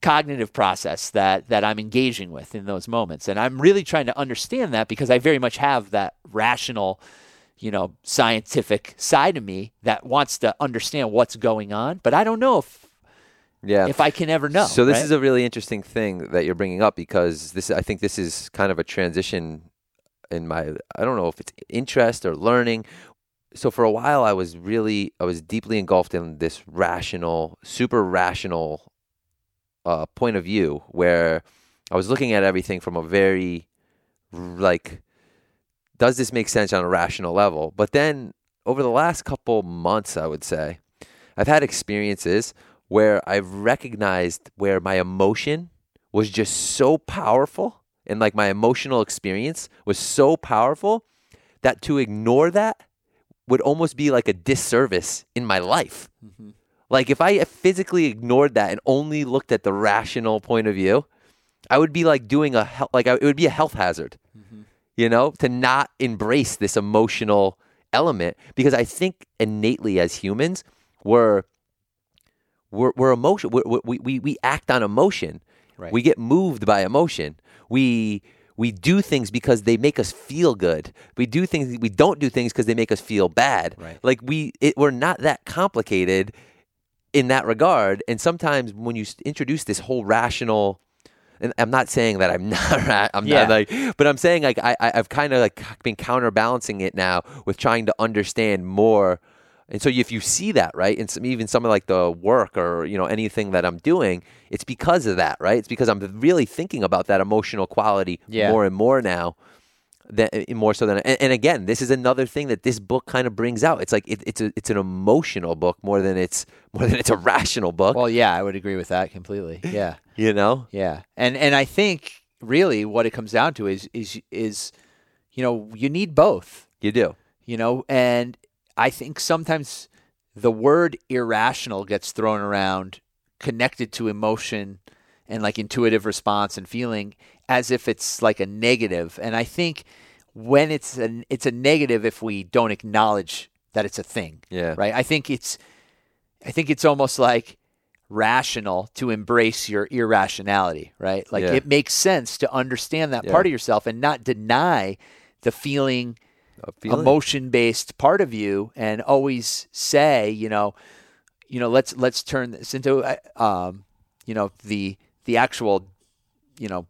cognitive process that that I'm engaging with in those moments and I'm really trying to understand that because I very much have that rational you know scientific side of me that wants to understand what's going on but I don't know if Yeah. if I can ever know So this right? is a really interesting thing that you're bringing up because this I think this is kind of a transition in my I don't know if it's interest or learning. So for a while I was really I was deeply engulfed in this rational, super rational uh, point of view where I was looking at everything from a very like does this make sense on a rational level? But then over the last couple months I would say I've had experiences where I've recognized where my emotion was just so powerful and like my emotional experience was so powerful that to ignore that would almost be like a disservice in my life. Mm-hmm. Like if I physically ignored that and only looked at the rational point of view, I would be like doing a like I, it would be a health hazard. Mm-hmm. You know, to not embrace this emotional element because I think innately as humans we're we're, we're emotion. we we, we, we act on emotion. Right. We get moved by emotion. We we do things because they make us feel good. We do things. We don't do things because they make us feel bad. Right. Like we it, we're not that complicated in that regard. And sometimes when you introduce this whole rational. And I'm not saying that I'm not, I'm Yeah. not like, but I'm saying like I, I- I've kind of like been counterbalancing it now with trying to understand more and so if you see that, right, and some, even some of like the work or you know anything that I'm doing, it's because of that, right? It's because I'm really thinking about that emotional quality Yeah. more and more now. That eh, more so than and, and again, this is another thing that this book kind of brings out. It's like it, it's a it's an emotional book more than it's more than it's a rational book. well yeah I would agree with that completely yeah you know, Yeah, and and I think really what it comes down to is is is you know you need both. you do. You know, and I think sometimes the word irrational gets thrown around, connected to emotion and like intuitive response and feeling, as if it's like a negative. And I think when it's an it's a negative if we don't acknowledge that it's a thing. Yeah. Right. I think it's I think it's almost like rational to embrace your irrationality, right? Like Yeah. it makes sense to understand that Yeah. part of yourself and not deny the feeling, feeling. emotion based part of you and always say, you know, you know, let's let's turn this into uh, um, you know, the the actual, you know,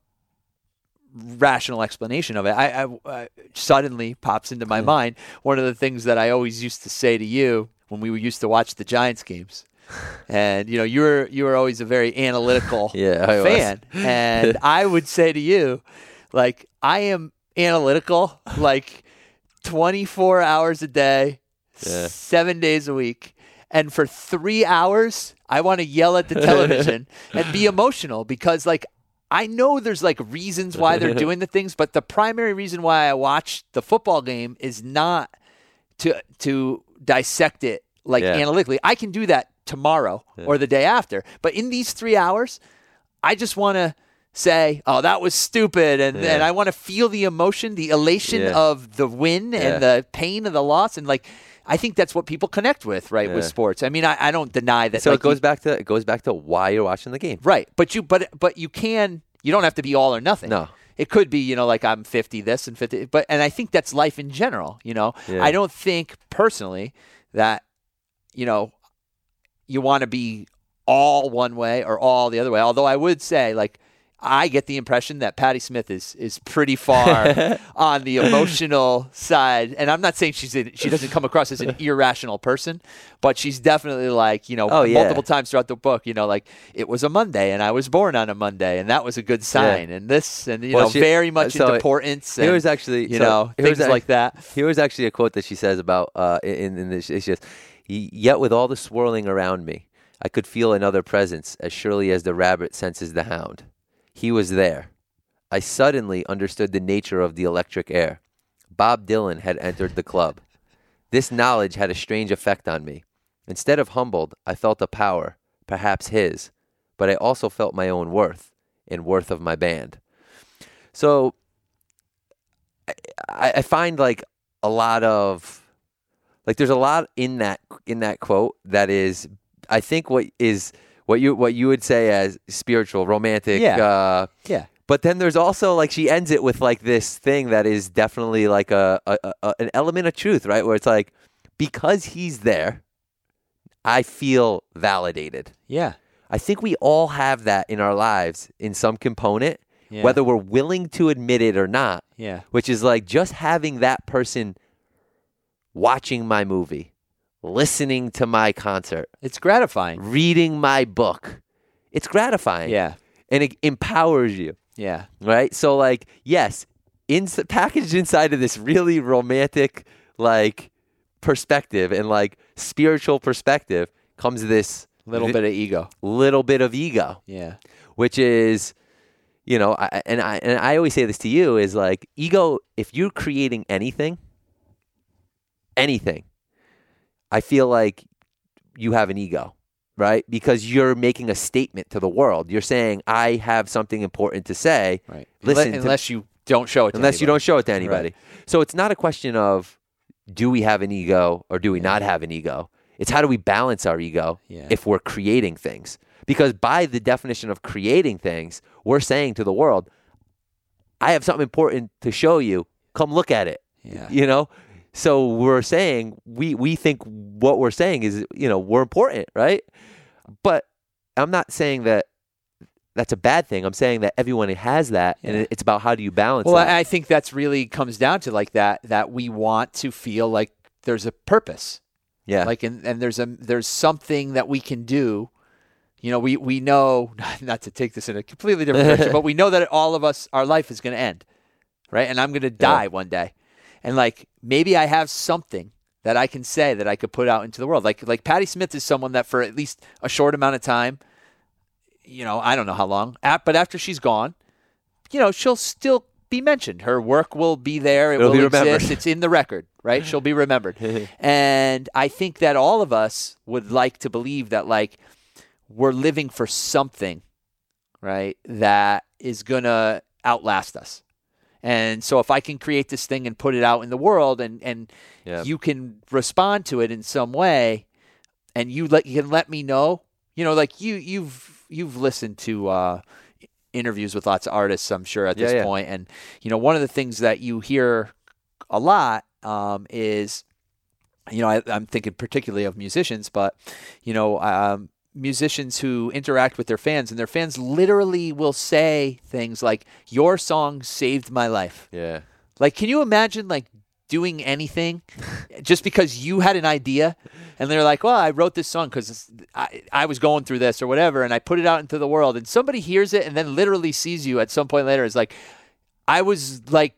rational explanation of it. I, I, I suddenly pops into my mind one of the things that I always used to say to you when we used to watch the Giants games. And you know, you were you were always a very analytical Yeah, fan. and I would say to you, like, I am analytical like 24 hours a day, Yeah. seven days a week. And for three hours, I want to yell at the television and be emotional because, like, I know there's like reasons why they're doing the things, but the primary reason why I watch the football game is not to to dissect it like Yeah. analytically. I can do that tomorrow or the day after, but in these three hours, I just want to say, "Oh, that was stupid," and Yeah. and I want to feel the emotion, the elation Yeah. of the win Yeah. and the pain of the loss, and like. I think that's what people connect with, right, with sports. I mean, I, I don't deny that. So like, it goes you- back to it goes back to why you're watching the game. right, but you, but but you can, you don't have to be all or nothing. No. It could be, you know, like I'm 50 this and 50, but and I think that's life in general. You know, Yeah. I don't think personally that, you know, you want to be all one way or all the other way. Although I would say, like, I get the impression that Patti Smith is is pretty far on the emotional side, and I'm not saying she's in, she doesn't come across as an irrational person, but she's definitely like you know Oh, yeah. multiple times throughout the book, you know, like it was a Monday and I was born on a Monday, and that was a good sign, and this and you Well, know she- very much so into importance. And, was actually you so know things ac- like that. Here was actually a quote that she says about uh, in, in this. It's just, yet with all the swirling around me, I could feel another presence as surely as the rabbit senses the hound. He was there. I suddenly understood the nature of the electric air. Bob Dylan had entered the club. This knowledge had a strange effect on me. Instead of humbled, I felt a power, perhaps his, but I also felt my own worth and worth of my band. So I, I find like a lot of like there's a lot in that in that quote that is I think what is what you what you would say as spiritual, romantic. Yeah. Uh, Yeah. but then there's also like she ends it with like this thing that is definitely like a, a, a an element of truth, right? Where it's like because he's there, I feel validated. Yeah. I think we all have that in our lives in some component, Yeah. whether we're willing to admit it or not Yeah. which is like just having that person watching my movie, listening to my concert, It's gratifying. reading my book. It's gratifying. Yeah. And it empowers you, Yeah. right? So like, yes, in packaged inside of this really romantic like perspective and like spiritual perspective comes this Little bit of ego. little bit of ego Yeah. which is you know I, and I and I always say this to you is like ego if you're creating anything anything I feel like you have an ego right because you're making a statement to the world you're saying I have something important to say Right. Listen Unle- to- unless you don't show it. To unless you anybody. don't show it to anybody so it's not a question of do we have an ego or do we not have an ego it's how do we balance our ego Yeah. if we're creating things because by the definition of creating things we're saying to the world i have something important to show you come look at it Yeah. you know so we're saying we we think what we're saying is you know we're important right but i'm not saying that that's a bad thing i'm saying that everyone has that and it's about how do you balance Well, that I think that's really comes down to like that that we want to feel like there's a purpose. yeah Like and, and there's a there's something that we can do. You know, we we know not to take this in a completely different direction, but we know that all of us our life is going to end. Right? And I'm going to die one day. And like maybe I have something that I can say that I could put out into the world. Like like Patti Smith is someone that for at least a short amount of time, you know, I don't know how long, but after she's gone, you know, she'll still be mentioned. Her work will be there. It It'll will be remembered. exist. It's in the record, right? She'll be remembered. and I think that all of us would like to believe that, like, we're living for something, right? That is going to outlast us. And so if I can create this thing and put it out in the world and, and Yeah. you can respond to it in some way and you let you can let me know, you know, like you you've you've listened to uh interviews with lots of artists, I'm sure, at Yeah, this yeah. point. And, you know, one of the things that you hear a lot um, is, you know, I, I'm thinking particularly of musicians, but, you know, um, musicians who interact with their fans, and their fans literally will say things like, Your song saved my life. yeah Like, can you imagine, like, doing anything just because you had an idea and they're like, well, I wrote this song because I, I was going through this or whatever, and I put it out into the world, and somebody hears it and then literally sees you at some point later is like, I was like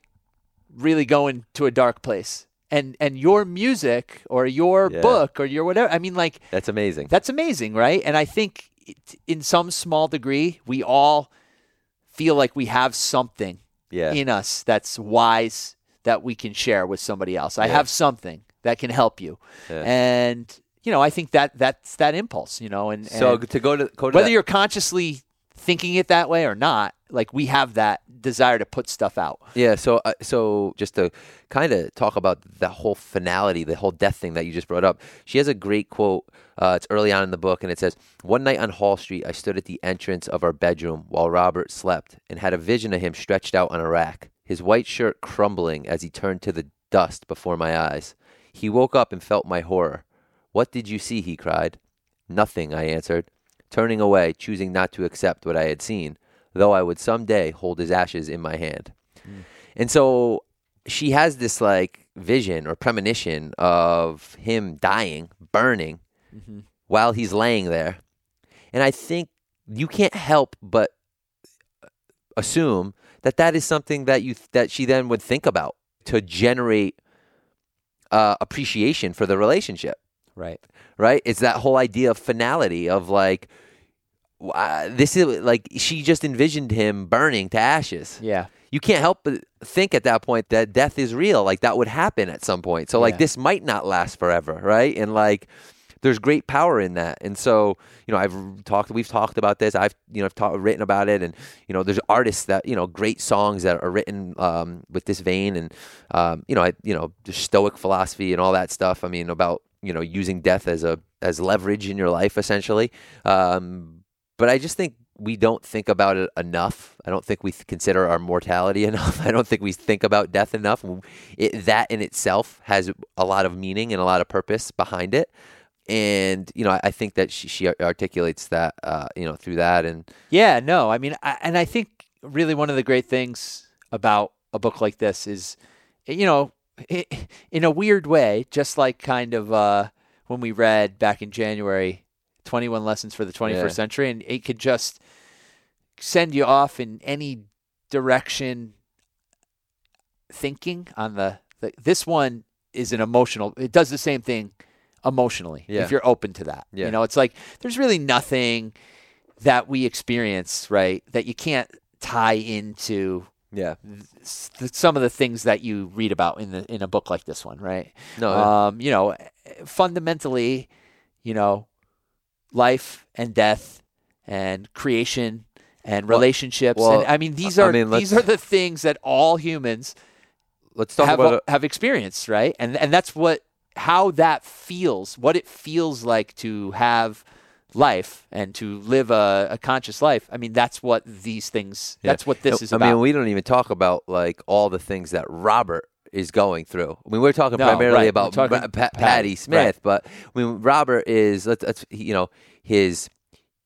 really going to a dark place. And, and your music or your Yeah. book or your whatever, I mean, like, that's amazing that's amazing, right? And I think it, in some small degree, we all feel like we have something yeah in us that's wise that we can share with somebody else. I Yeah. have something that can help you. And you know, I think that that's that impulse, you know, and, so and to go to go to whether that- you're consciously thinking it that way or not, like we have that desire to put stuff out. Yeah, so uh, so just to kind of talk about the whole finality, the whole death thing that you just brought up. She has a great quote. Uh, it's early on in the book, and it says, "One night on Hall Street, I stood at the entrance of our bedroom while Robert slept, and had a vision of him stretched out on a rack, his white shirt crumbling as he turned to the dust before my eyes. He woke up and felt my horror. What did you see? He cried. Nothing, I answered, turning away, choosing not to accept what I had seen. though I would someday hold his ashes in my hand. Hmm. And so she has this like vision or premonition of him dying, burning mm-hmm. while he's laying there. And I think you can't help but uh, assume that that is something that you that she then would think about to generate uh, appreciation for the relationship Right. right? It's that whole idea of finality of like uh, this is like she just envisioned him burning to ashes. Yeah. You can't help but think at that point that death is real. Like that would happen at some point. So like Yeah. this might not last forever, right? And like there's great power in that. And so, you know, I've talked we've talked about this. I've you know, I've written about it and you know, there's artists that, you know, great songs that are written um, with this vein and um, you know, I you know, the stoic philosophy and all that stuff. I mean, about, you know, using death as a as leverage in your life essentially. Um, but I just think we don't think about it enough. I don't think we th- consider our mortality enough. I don't think we think about death enough. It, that in itself has a lot of meaning and a lot of purpose behind it. And you know, I, I think that she, she articulates that, uh, you know, through that. And Yeah, no, I mean, I, and I think really one of the great things about a book like this is, you know, in a weird way, just like kind of uh, when we read back in January, 21 Lessons for the 21st Yeah. Century, and it could just send you off in any direction thinking on the, the this one is an emotional it does the same thing emotionally Yeah. if you're open to that Yeah. you know it's like there's really nothing that we experience right that you can't tie into yeah, some of the things that you read about in the in a book like this one right? No, um you know fundamentally you know life and death and creation and relationships well, and i mean these I are mean, these are the things that all humans let's talk have about have experienced, right? And and that's what how that feels, what it feels like to have life and to live a, a conscious life. I mean, that's what these things. Yeah. That's what this is about. I about. mean, we don't even talk about like all the things that Robert is going through. I mean, we're talking No, primarily right. about talking Pa- Pa- Patti, Patti right. Smith, but I mean, Robert is let's, let's you know his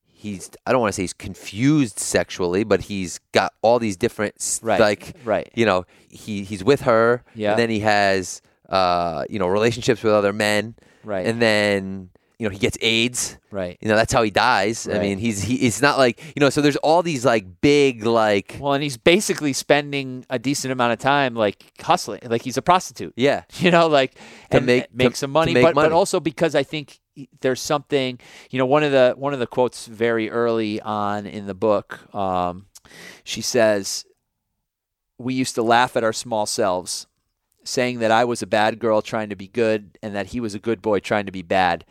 he's I don't want to say he's confused sexually, but he's got all these different Right. like right. you know he he's with her, Yeah. and then he has uh you know relationships with other men, Right. and then you know he gets AIDS. right. You know that's how he dies. I mean he's he it's not like you know so there's all these like big like Well, and he's basically spending a decent amount of time like hustling, like he's a prostitute. yeah you know, like To and make- make to- some money, make but but also because I think there's something, you know, one of the one of the quotes very early on in the book, um, she says, "We used to laugh at our small selves, saying that I was a bad girl trying to be good, and that he was a good boy trying to be bad."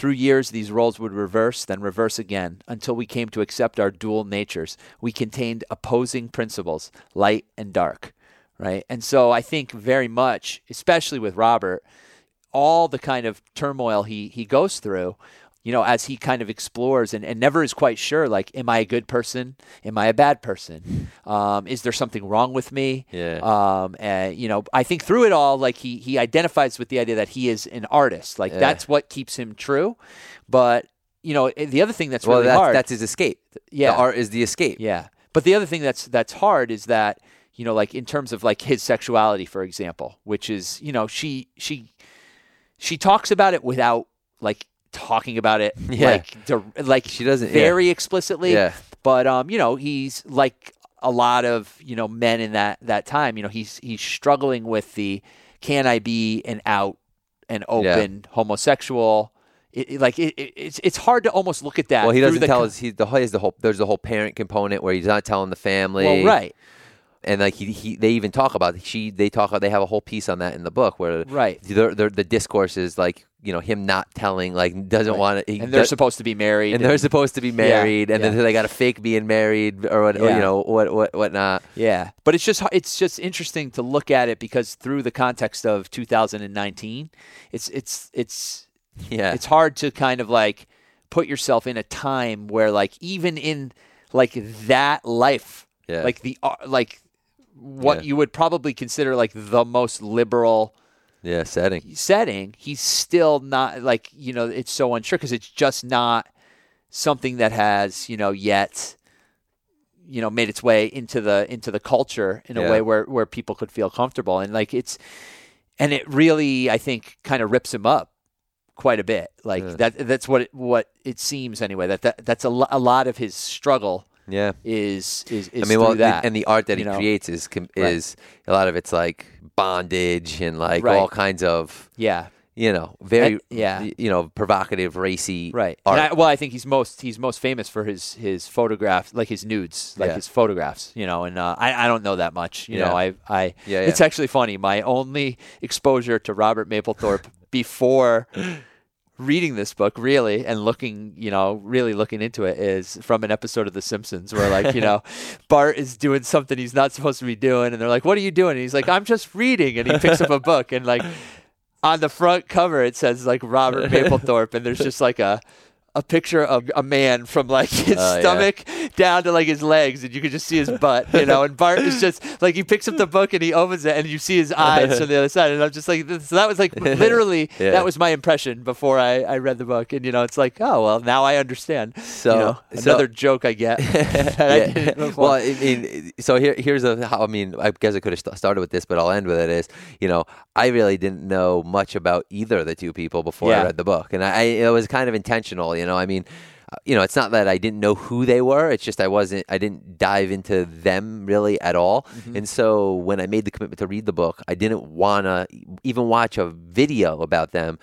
Through years, these roles would reverse, then reverse again, until we came to accept our dual natures. We contained opposing principles, light and dark, right? And so I think very much, especially with Robert, all the kind of turmoil he, he goes through, you know, as he kind of explores and, and never is quite sure, like, am I a good person? Am I a bad person? Um, is there something wrong with me? Yeah. Um, and, you know, I think through it all, like he, he identifies with the idea that he is an artist. Like Yeah. that's what keeps him true. But, you know, the other thing that's well really that's hard. that's his escape. Yeah. the art is the escape. Yeah. But the other thing that's that's hard is that, you know, like in terms of like his sexuality, for example, which is, you know, she she she talks about it without like talking about it Yeah. like like She doesn't- yeah. very explicitly. Yeah. But um, you know, he's like a lot of, you know, men in that that time, you know, he's he's struggling with the can I be an out and open homosexual it, it- like it, it, it's it's hard to almost look at that. Well, he doesn't tell co- us. He the he has the whole. There's the whole parent component where he's not telling the family. Well, right, And like he, he they even talk about she. They talk. They have a whole piece on that in the book where right. the the, the discourse is like you know him not telling like doesn't Right. want to. and they're supposed to be married. and they're supposed to be married, and yeah. then they got to fake being married or what Yeah. you know what what whatnot. yeah, but it's just it's just interesting to look at it because through the context of 2019, it's it's it's Yeah, it's hard to kind of like put yourself in a time where like even in like that life, Yeah. like the uh, like what Yeah. you would probably consider like the most liberal yeah, setting. setting, he's still not like you know it's so unsure because it's just not something that has you know yet you know made its way into the into the culture in a way where where people could feel comfortable and like it's and it really I think kind of rips him up quite a bit. Like Yeah. that that's what it, what it seems anyway. That, that that's a, lo- a lot of his struggle Yeah. is is, is I mean, well, that. and the art that he know? creates is com- Right. is a lot of it's like bondage and like Right. all kinds of yeah, you know very And- yeah. you know provocative racy right. I, well, I think he's most he's most famous for his his photographs, like his nudes, like Yeah. his photographs. You know, and uh, I I don't know that much. You know, I I Yeah, it's actually funny. My only exposure to Robert Mapplethorpe before. Reading this book really and looking, you know, really looking into it is from an episode of The Simpsons where, like, you know, Bart is doing something he's not supposed to be doing, and they're like, "What are you doing?" And he's like, "I'm just reading," and he picks up a book, and like, on the front cover it says like Robert Mapplethorpe, and there's just like a a picture of a man from like his oh, yeah. stomach down to like his legs, and you can just see his butt, you know. And Bart is just like he picks up the book and he opens it, and you see his eyes from the other side, and I'm just like, so that was like literally Yeah. that was my impression before I, I read the book, and you know, it's like, oh well, now I understand. So- you know, so- another joke I get. that I well, I mean, so here, here's a. How, I mean, I guess I could have started with this, but I'll end with it. Is you know, I really didn't know much about either of the two people before I read the book, and I, I it was kind of intentional. You know, I mean, uh, you know, it's not that I didn't know who they were. It's just I wasn't. I didn't dive into them really at all. Mm-hmm. And so when I made the commitment to read the book, I didn't wanna even watch a video about them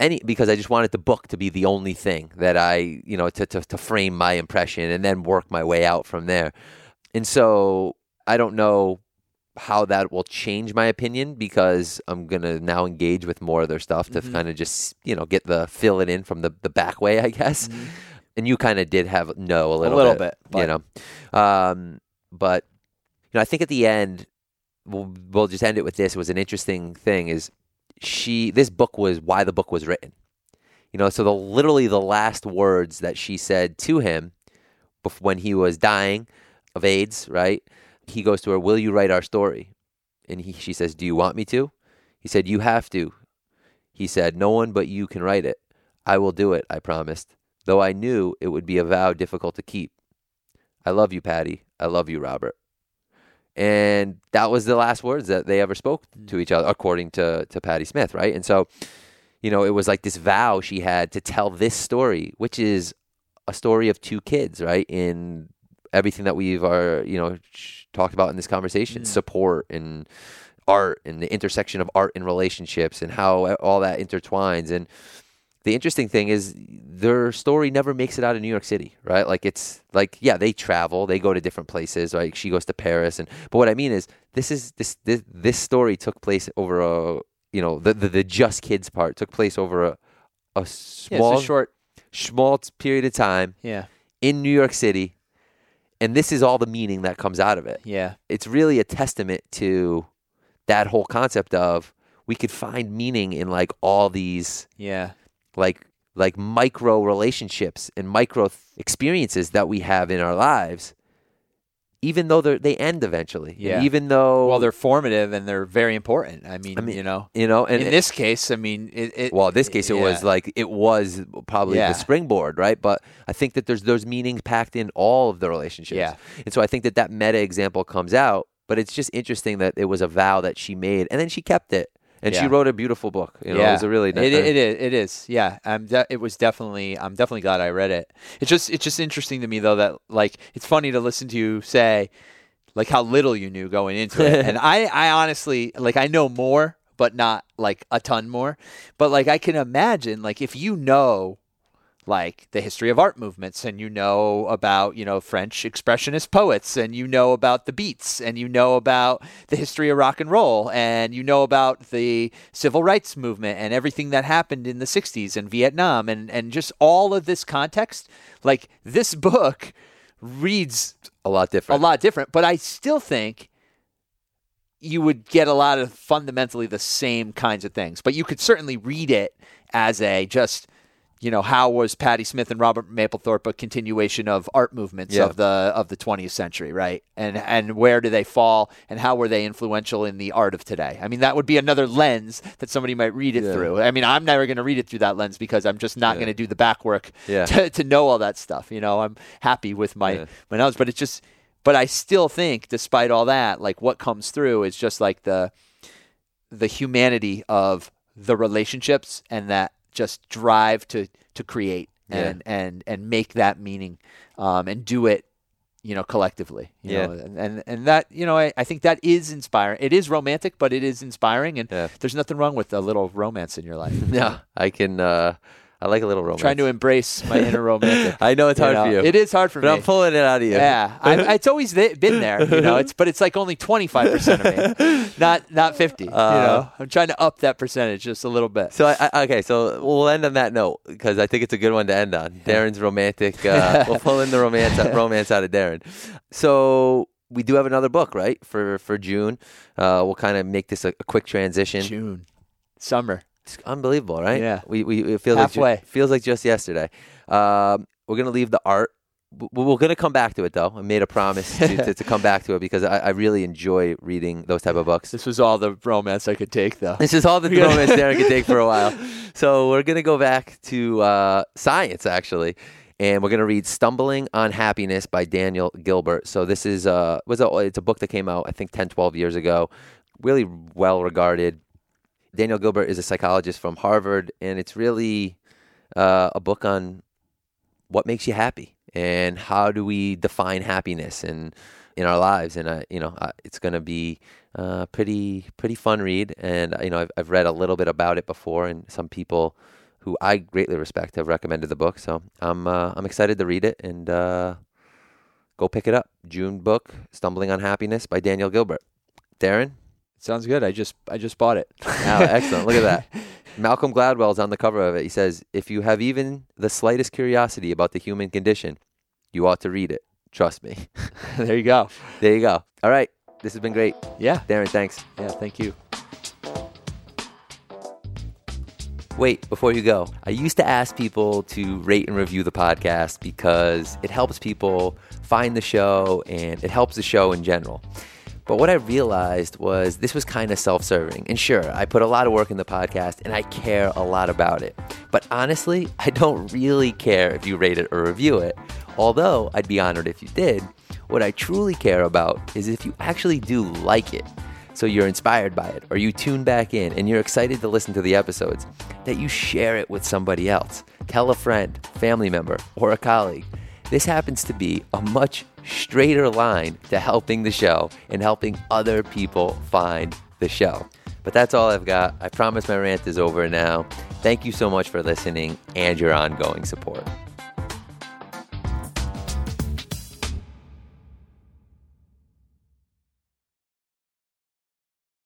any because I just wanted the book to be the only thing that I, you know, to, to, to frame my impression and then work my way out from there. And so I don't know how that will change my opinion because I'm gonna now engage with more of their stuff to Mhm. kind of just you know get the fill it in from the, the back way, I guess. Mhm. And you kind of did have know a little, little bit, bit, you know. Um, but you know, I think at the end we'll, we'll just end it with this. It was an interesting thing is she this book was why the book was written. You know, so the literally the last words that she said to him when he was dying of AIDS, right? He goes to her, "Will you write our story?" And he, she says, "Do you want me to?" He said, "You have to." He said, "No one but you can write it. I will do it, I promised, though I knew it would be a vow difficult to keep. I love you, Patti. I love you, Robert." And that was the last words that they ever spoke mm. to each other, according to to Patti Smith, right? And so, you know, it was like this vow she had to tell this story, which is a story of two kids, right? In everything that we've are you know talked about in this conversation, Mm. support and art and the intersection of art and relationships and how all that intertwines. And the interesting thing is their story never makes it out of New York City, right? Like it's like yeah, they travel, they go to different places. Like she goes to Paris, and but what I mean is this is this this, this story took place over a you know the, the the just kids part took place over a a small it's a short. small period of time Yeah, in New York City, and this is all the meaning that comes out of it. yeah, It's really a testament to that whole concept of we could find meaning in like all these yeah. like like micro relationships and micro th- experiences that we have in our lives even though they they end eventually Yeah. even though Well, they're formative and they're very important. I mean, I mean, you know, you know and in this case, I mean, it. it well in this case it was like it was probably Yeah. the springboard right but i think that there's there's meaning packed in all of the relationships Yeah. and so i think that that meta example comes out but it's just interesting that it was a vow that she made and then she kept it and she wrote a beautiful book you know yeah, it was a really it, nice it is. It is. Yeah, I'm. De- it was definitely. I'm definitely glad I read it. It's just. It's just interesting to me though that like it's funny to listen to you say like how little you knew going into it, and I. I honestly like I know more, but not like a ton more. But like I can imagine like if you know like the history of art movements and you know about you know french expressionist poets and you know about the beats and you know about the history of rock and roll and you know about the civil rights movement and everything that happened in the 60s and vietnam and and just all of this context like this book reads a lot different. a lot different but i still think you would get a lot of fundamentally the same kinds of things but you could certainly read it as a just you know how was Patti Smith and Robert Mapplethorpe a continuation of art movements Yeah. of the of the 20th century right and and where do they fall and how were they influential in the art of today I mean that would be another lens that somebody might read it Yeah. through I mean I'm never going to read it through that lens because I'm just not Yeah. going to do the back work to, to know all that stuff you know I'm happy with my my knowledge but it's just But I still think, despite all that, like what comes through is just like the the humanity of the relationships and that just drive to to create and yeah. and and make that meaning um, and do it you know, collectively. You yeah. Know, and, and, and that, you know, I, I think that is inspiring. It is romantic, but it is inspiring. And yeah. there's nothing wrong with a little romance in your life. Yeah. I can, uh, I like a little romance. Trying to embrace my inner romantic. I know it's hard know? for you. It is hard for but me. I'm pulling it out of you. Yeah, I, it's always been there. You know, it's but it's like only 25 percent of me, not not 50. Uh, you know, I'm trying to up that percentage just a little bit. So I, I, okay, so we'll end on that note because I think it's a good one to end on. Darren's romantic. Uh, we'll pull in the romance romance out of Darren. So we do have another book, right? For for June. Uh, we'll kind of make this a, a quick transition. June, summer. It's unbelievable, right? Yeah. We, we it feels Halfway. like ju- feels like just yesterday. Um, we're gonna leave the art. We're gonna come back to it though. I made a promise to, to, to come back to it because I, I, really enjoy reading those type of books. This was all the romance I could take, though. This is all the romance Darren could take for a while. So we're gonna go back to uh, science actually, and we're gonna read "Stumbling on Happiness" by Daniel Gilbert. So this is uh was a, it's a book that came out I think 10, 12 years ago. Really well regarded Daniel Gilbert is a psychologist from Harvard, and it's really uh, a book on what makes you happy and how do we define happiness and in our lives. And uh, you know, uh, it's going to be a uh, pretty pretty fun read. And you know, I've, I've read a little bit about it before, and some people who I greatly respect have recommended the book. So I'm uh, I'm excited to read it and uh, go pick it up. June book, "Stumbling on Happiness" by Daniel Gilbert. Darren. Sounds good. I just I just bought it. excellent. Look at that. Malcolm Gladwell's on the cover of it. He says, "If you have even the slightest curiosity about the human condition, you ought to read it. Trust me." there you go. There you go. All right. This has been great. Yeah. Darren, thanks. Yeah, thank you. Wait, before you go, I used to ask people to rate and review the podcast because it helps people find the show and it helps the show in general. But what I realized was this was kind of self serving. And sure, I put a lot of work in the podcast and I care a lot about it. But honestly, I don't really care if you rate it or review it. Although I'd be honored if you did. What I truly care about is if you actually do like it. So you're inspired by it, or you tune back in and you're excited to listen to the episodes, that you share it with somebody else. Tell a friend, family member, or a colleague. This happens to be a much straighter line to helping the show and helping other people find the show. But that's all I've got. I promise my rant is over now. Thank you so much for listening and your ongoing support.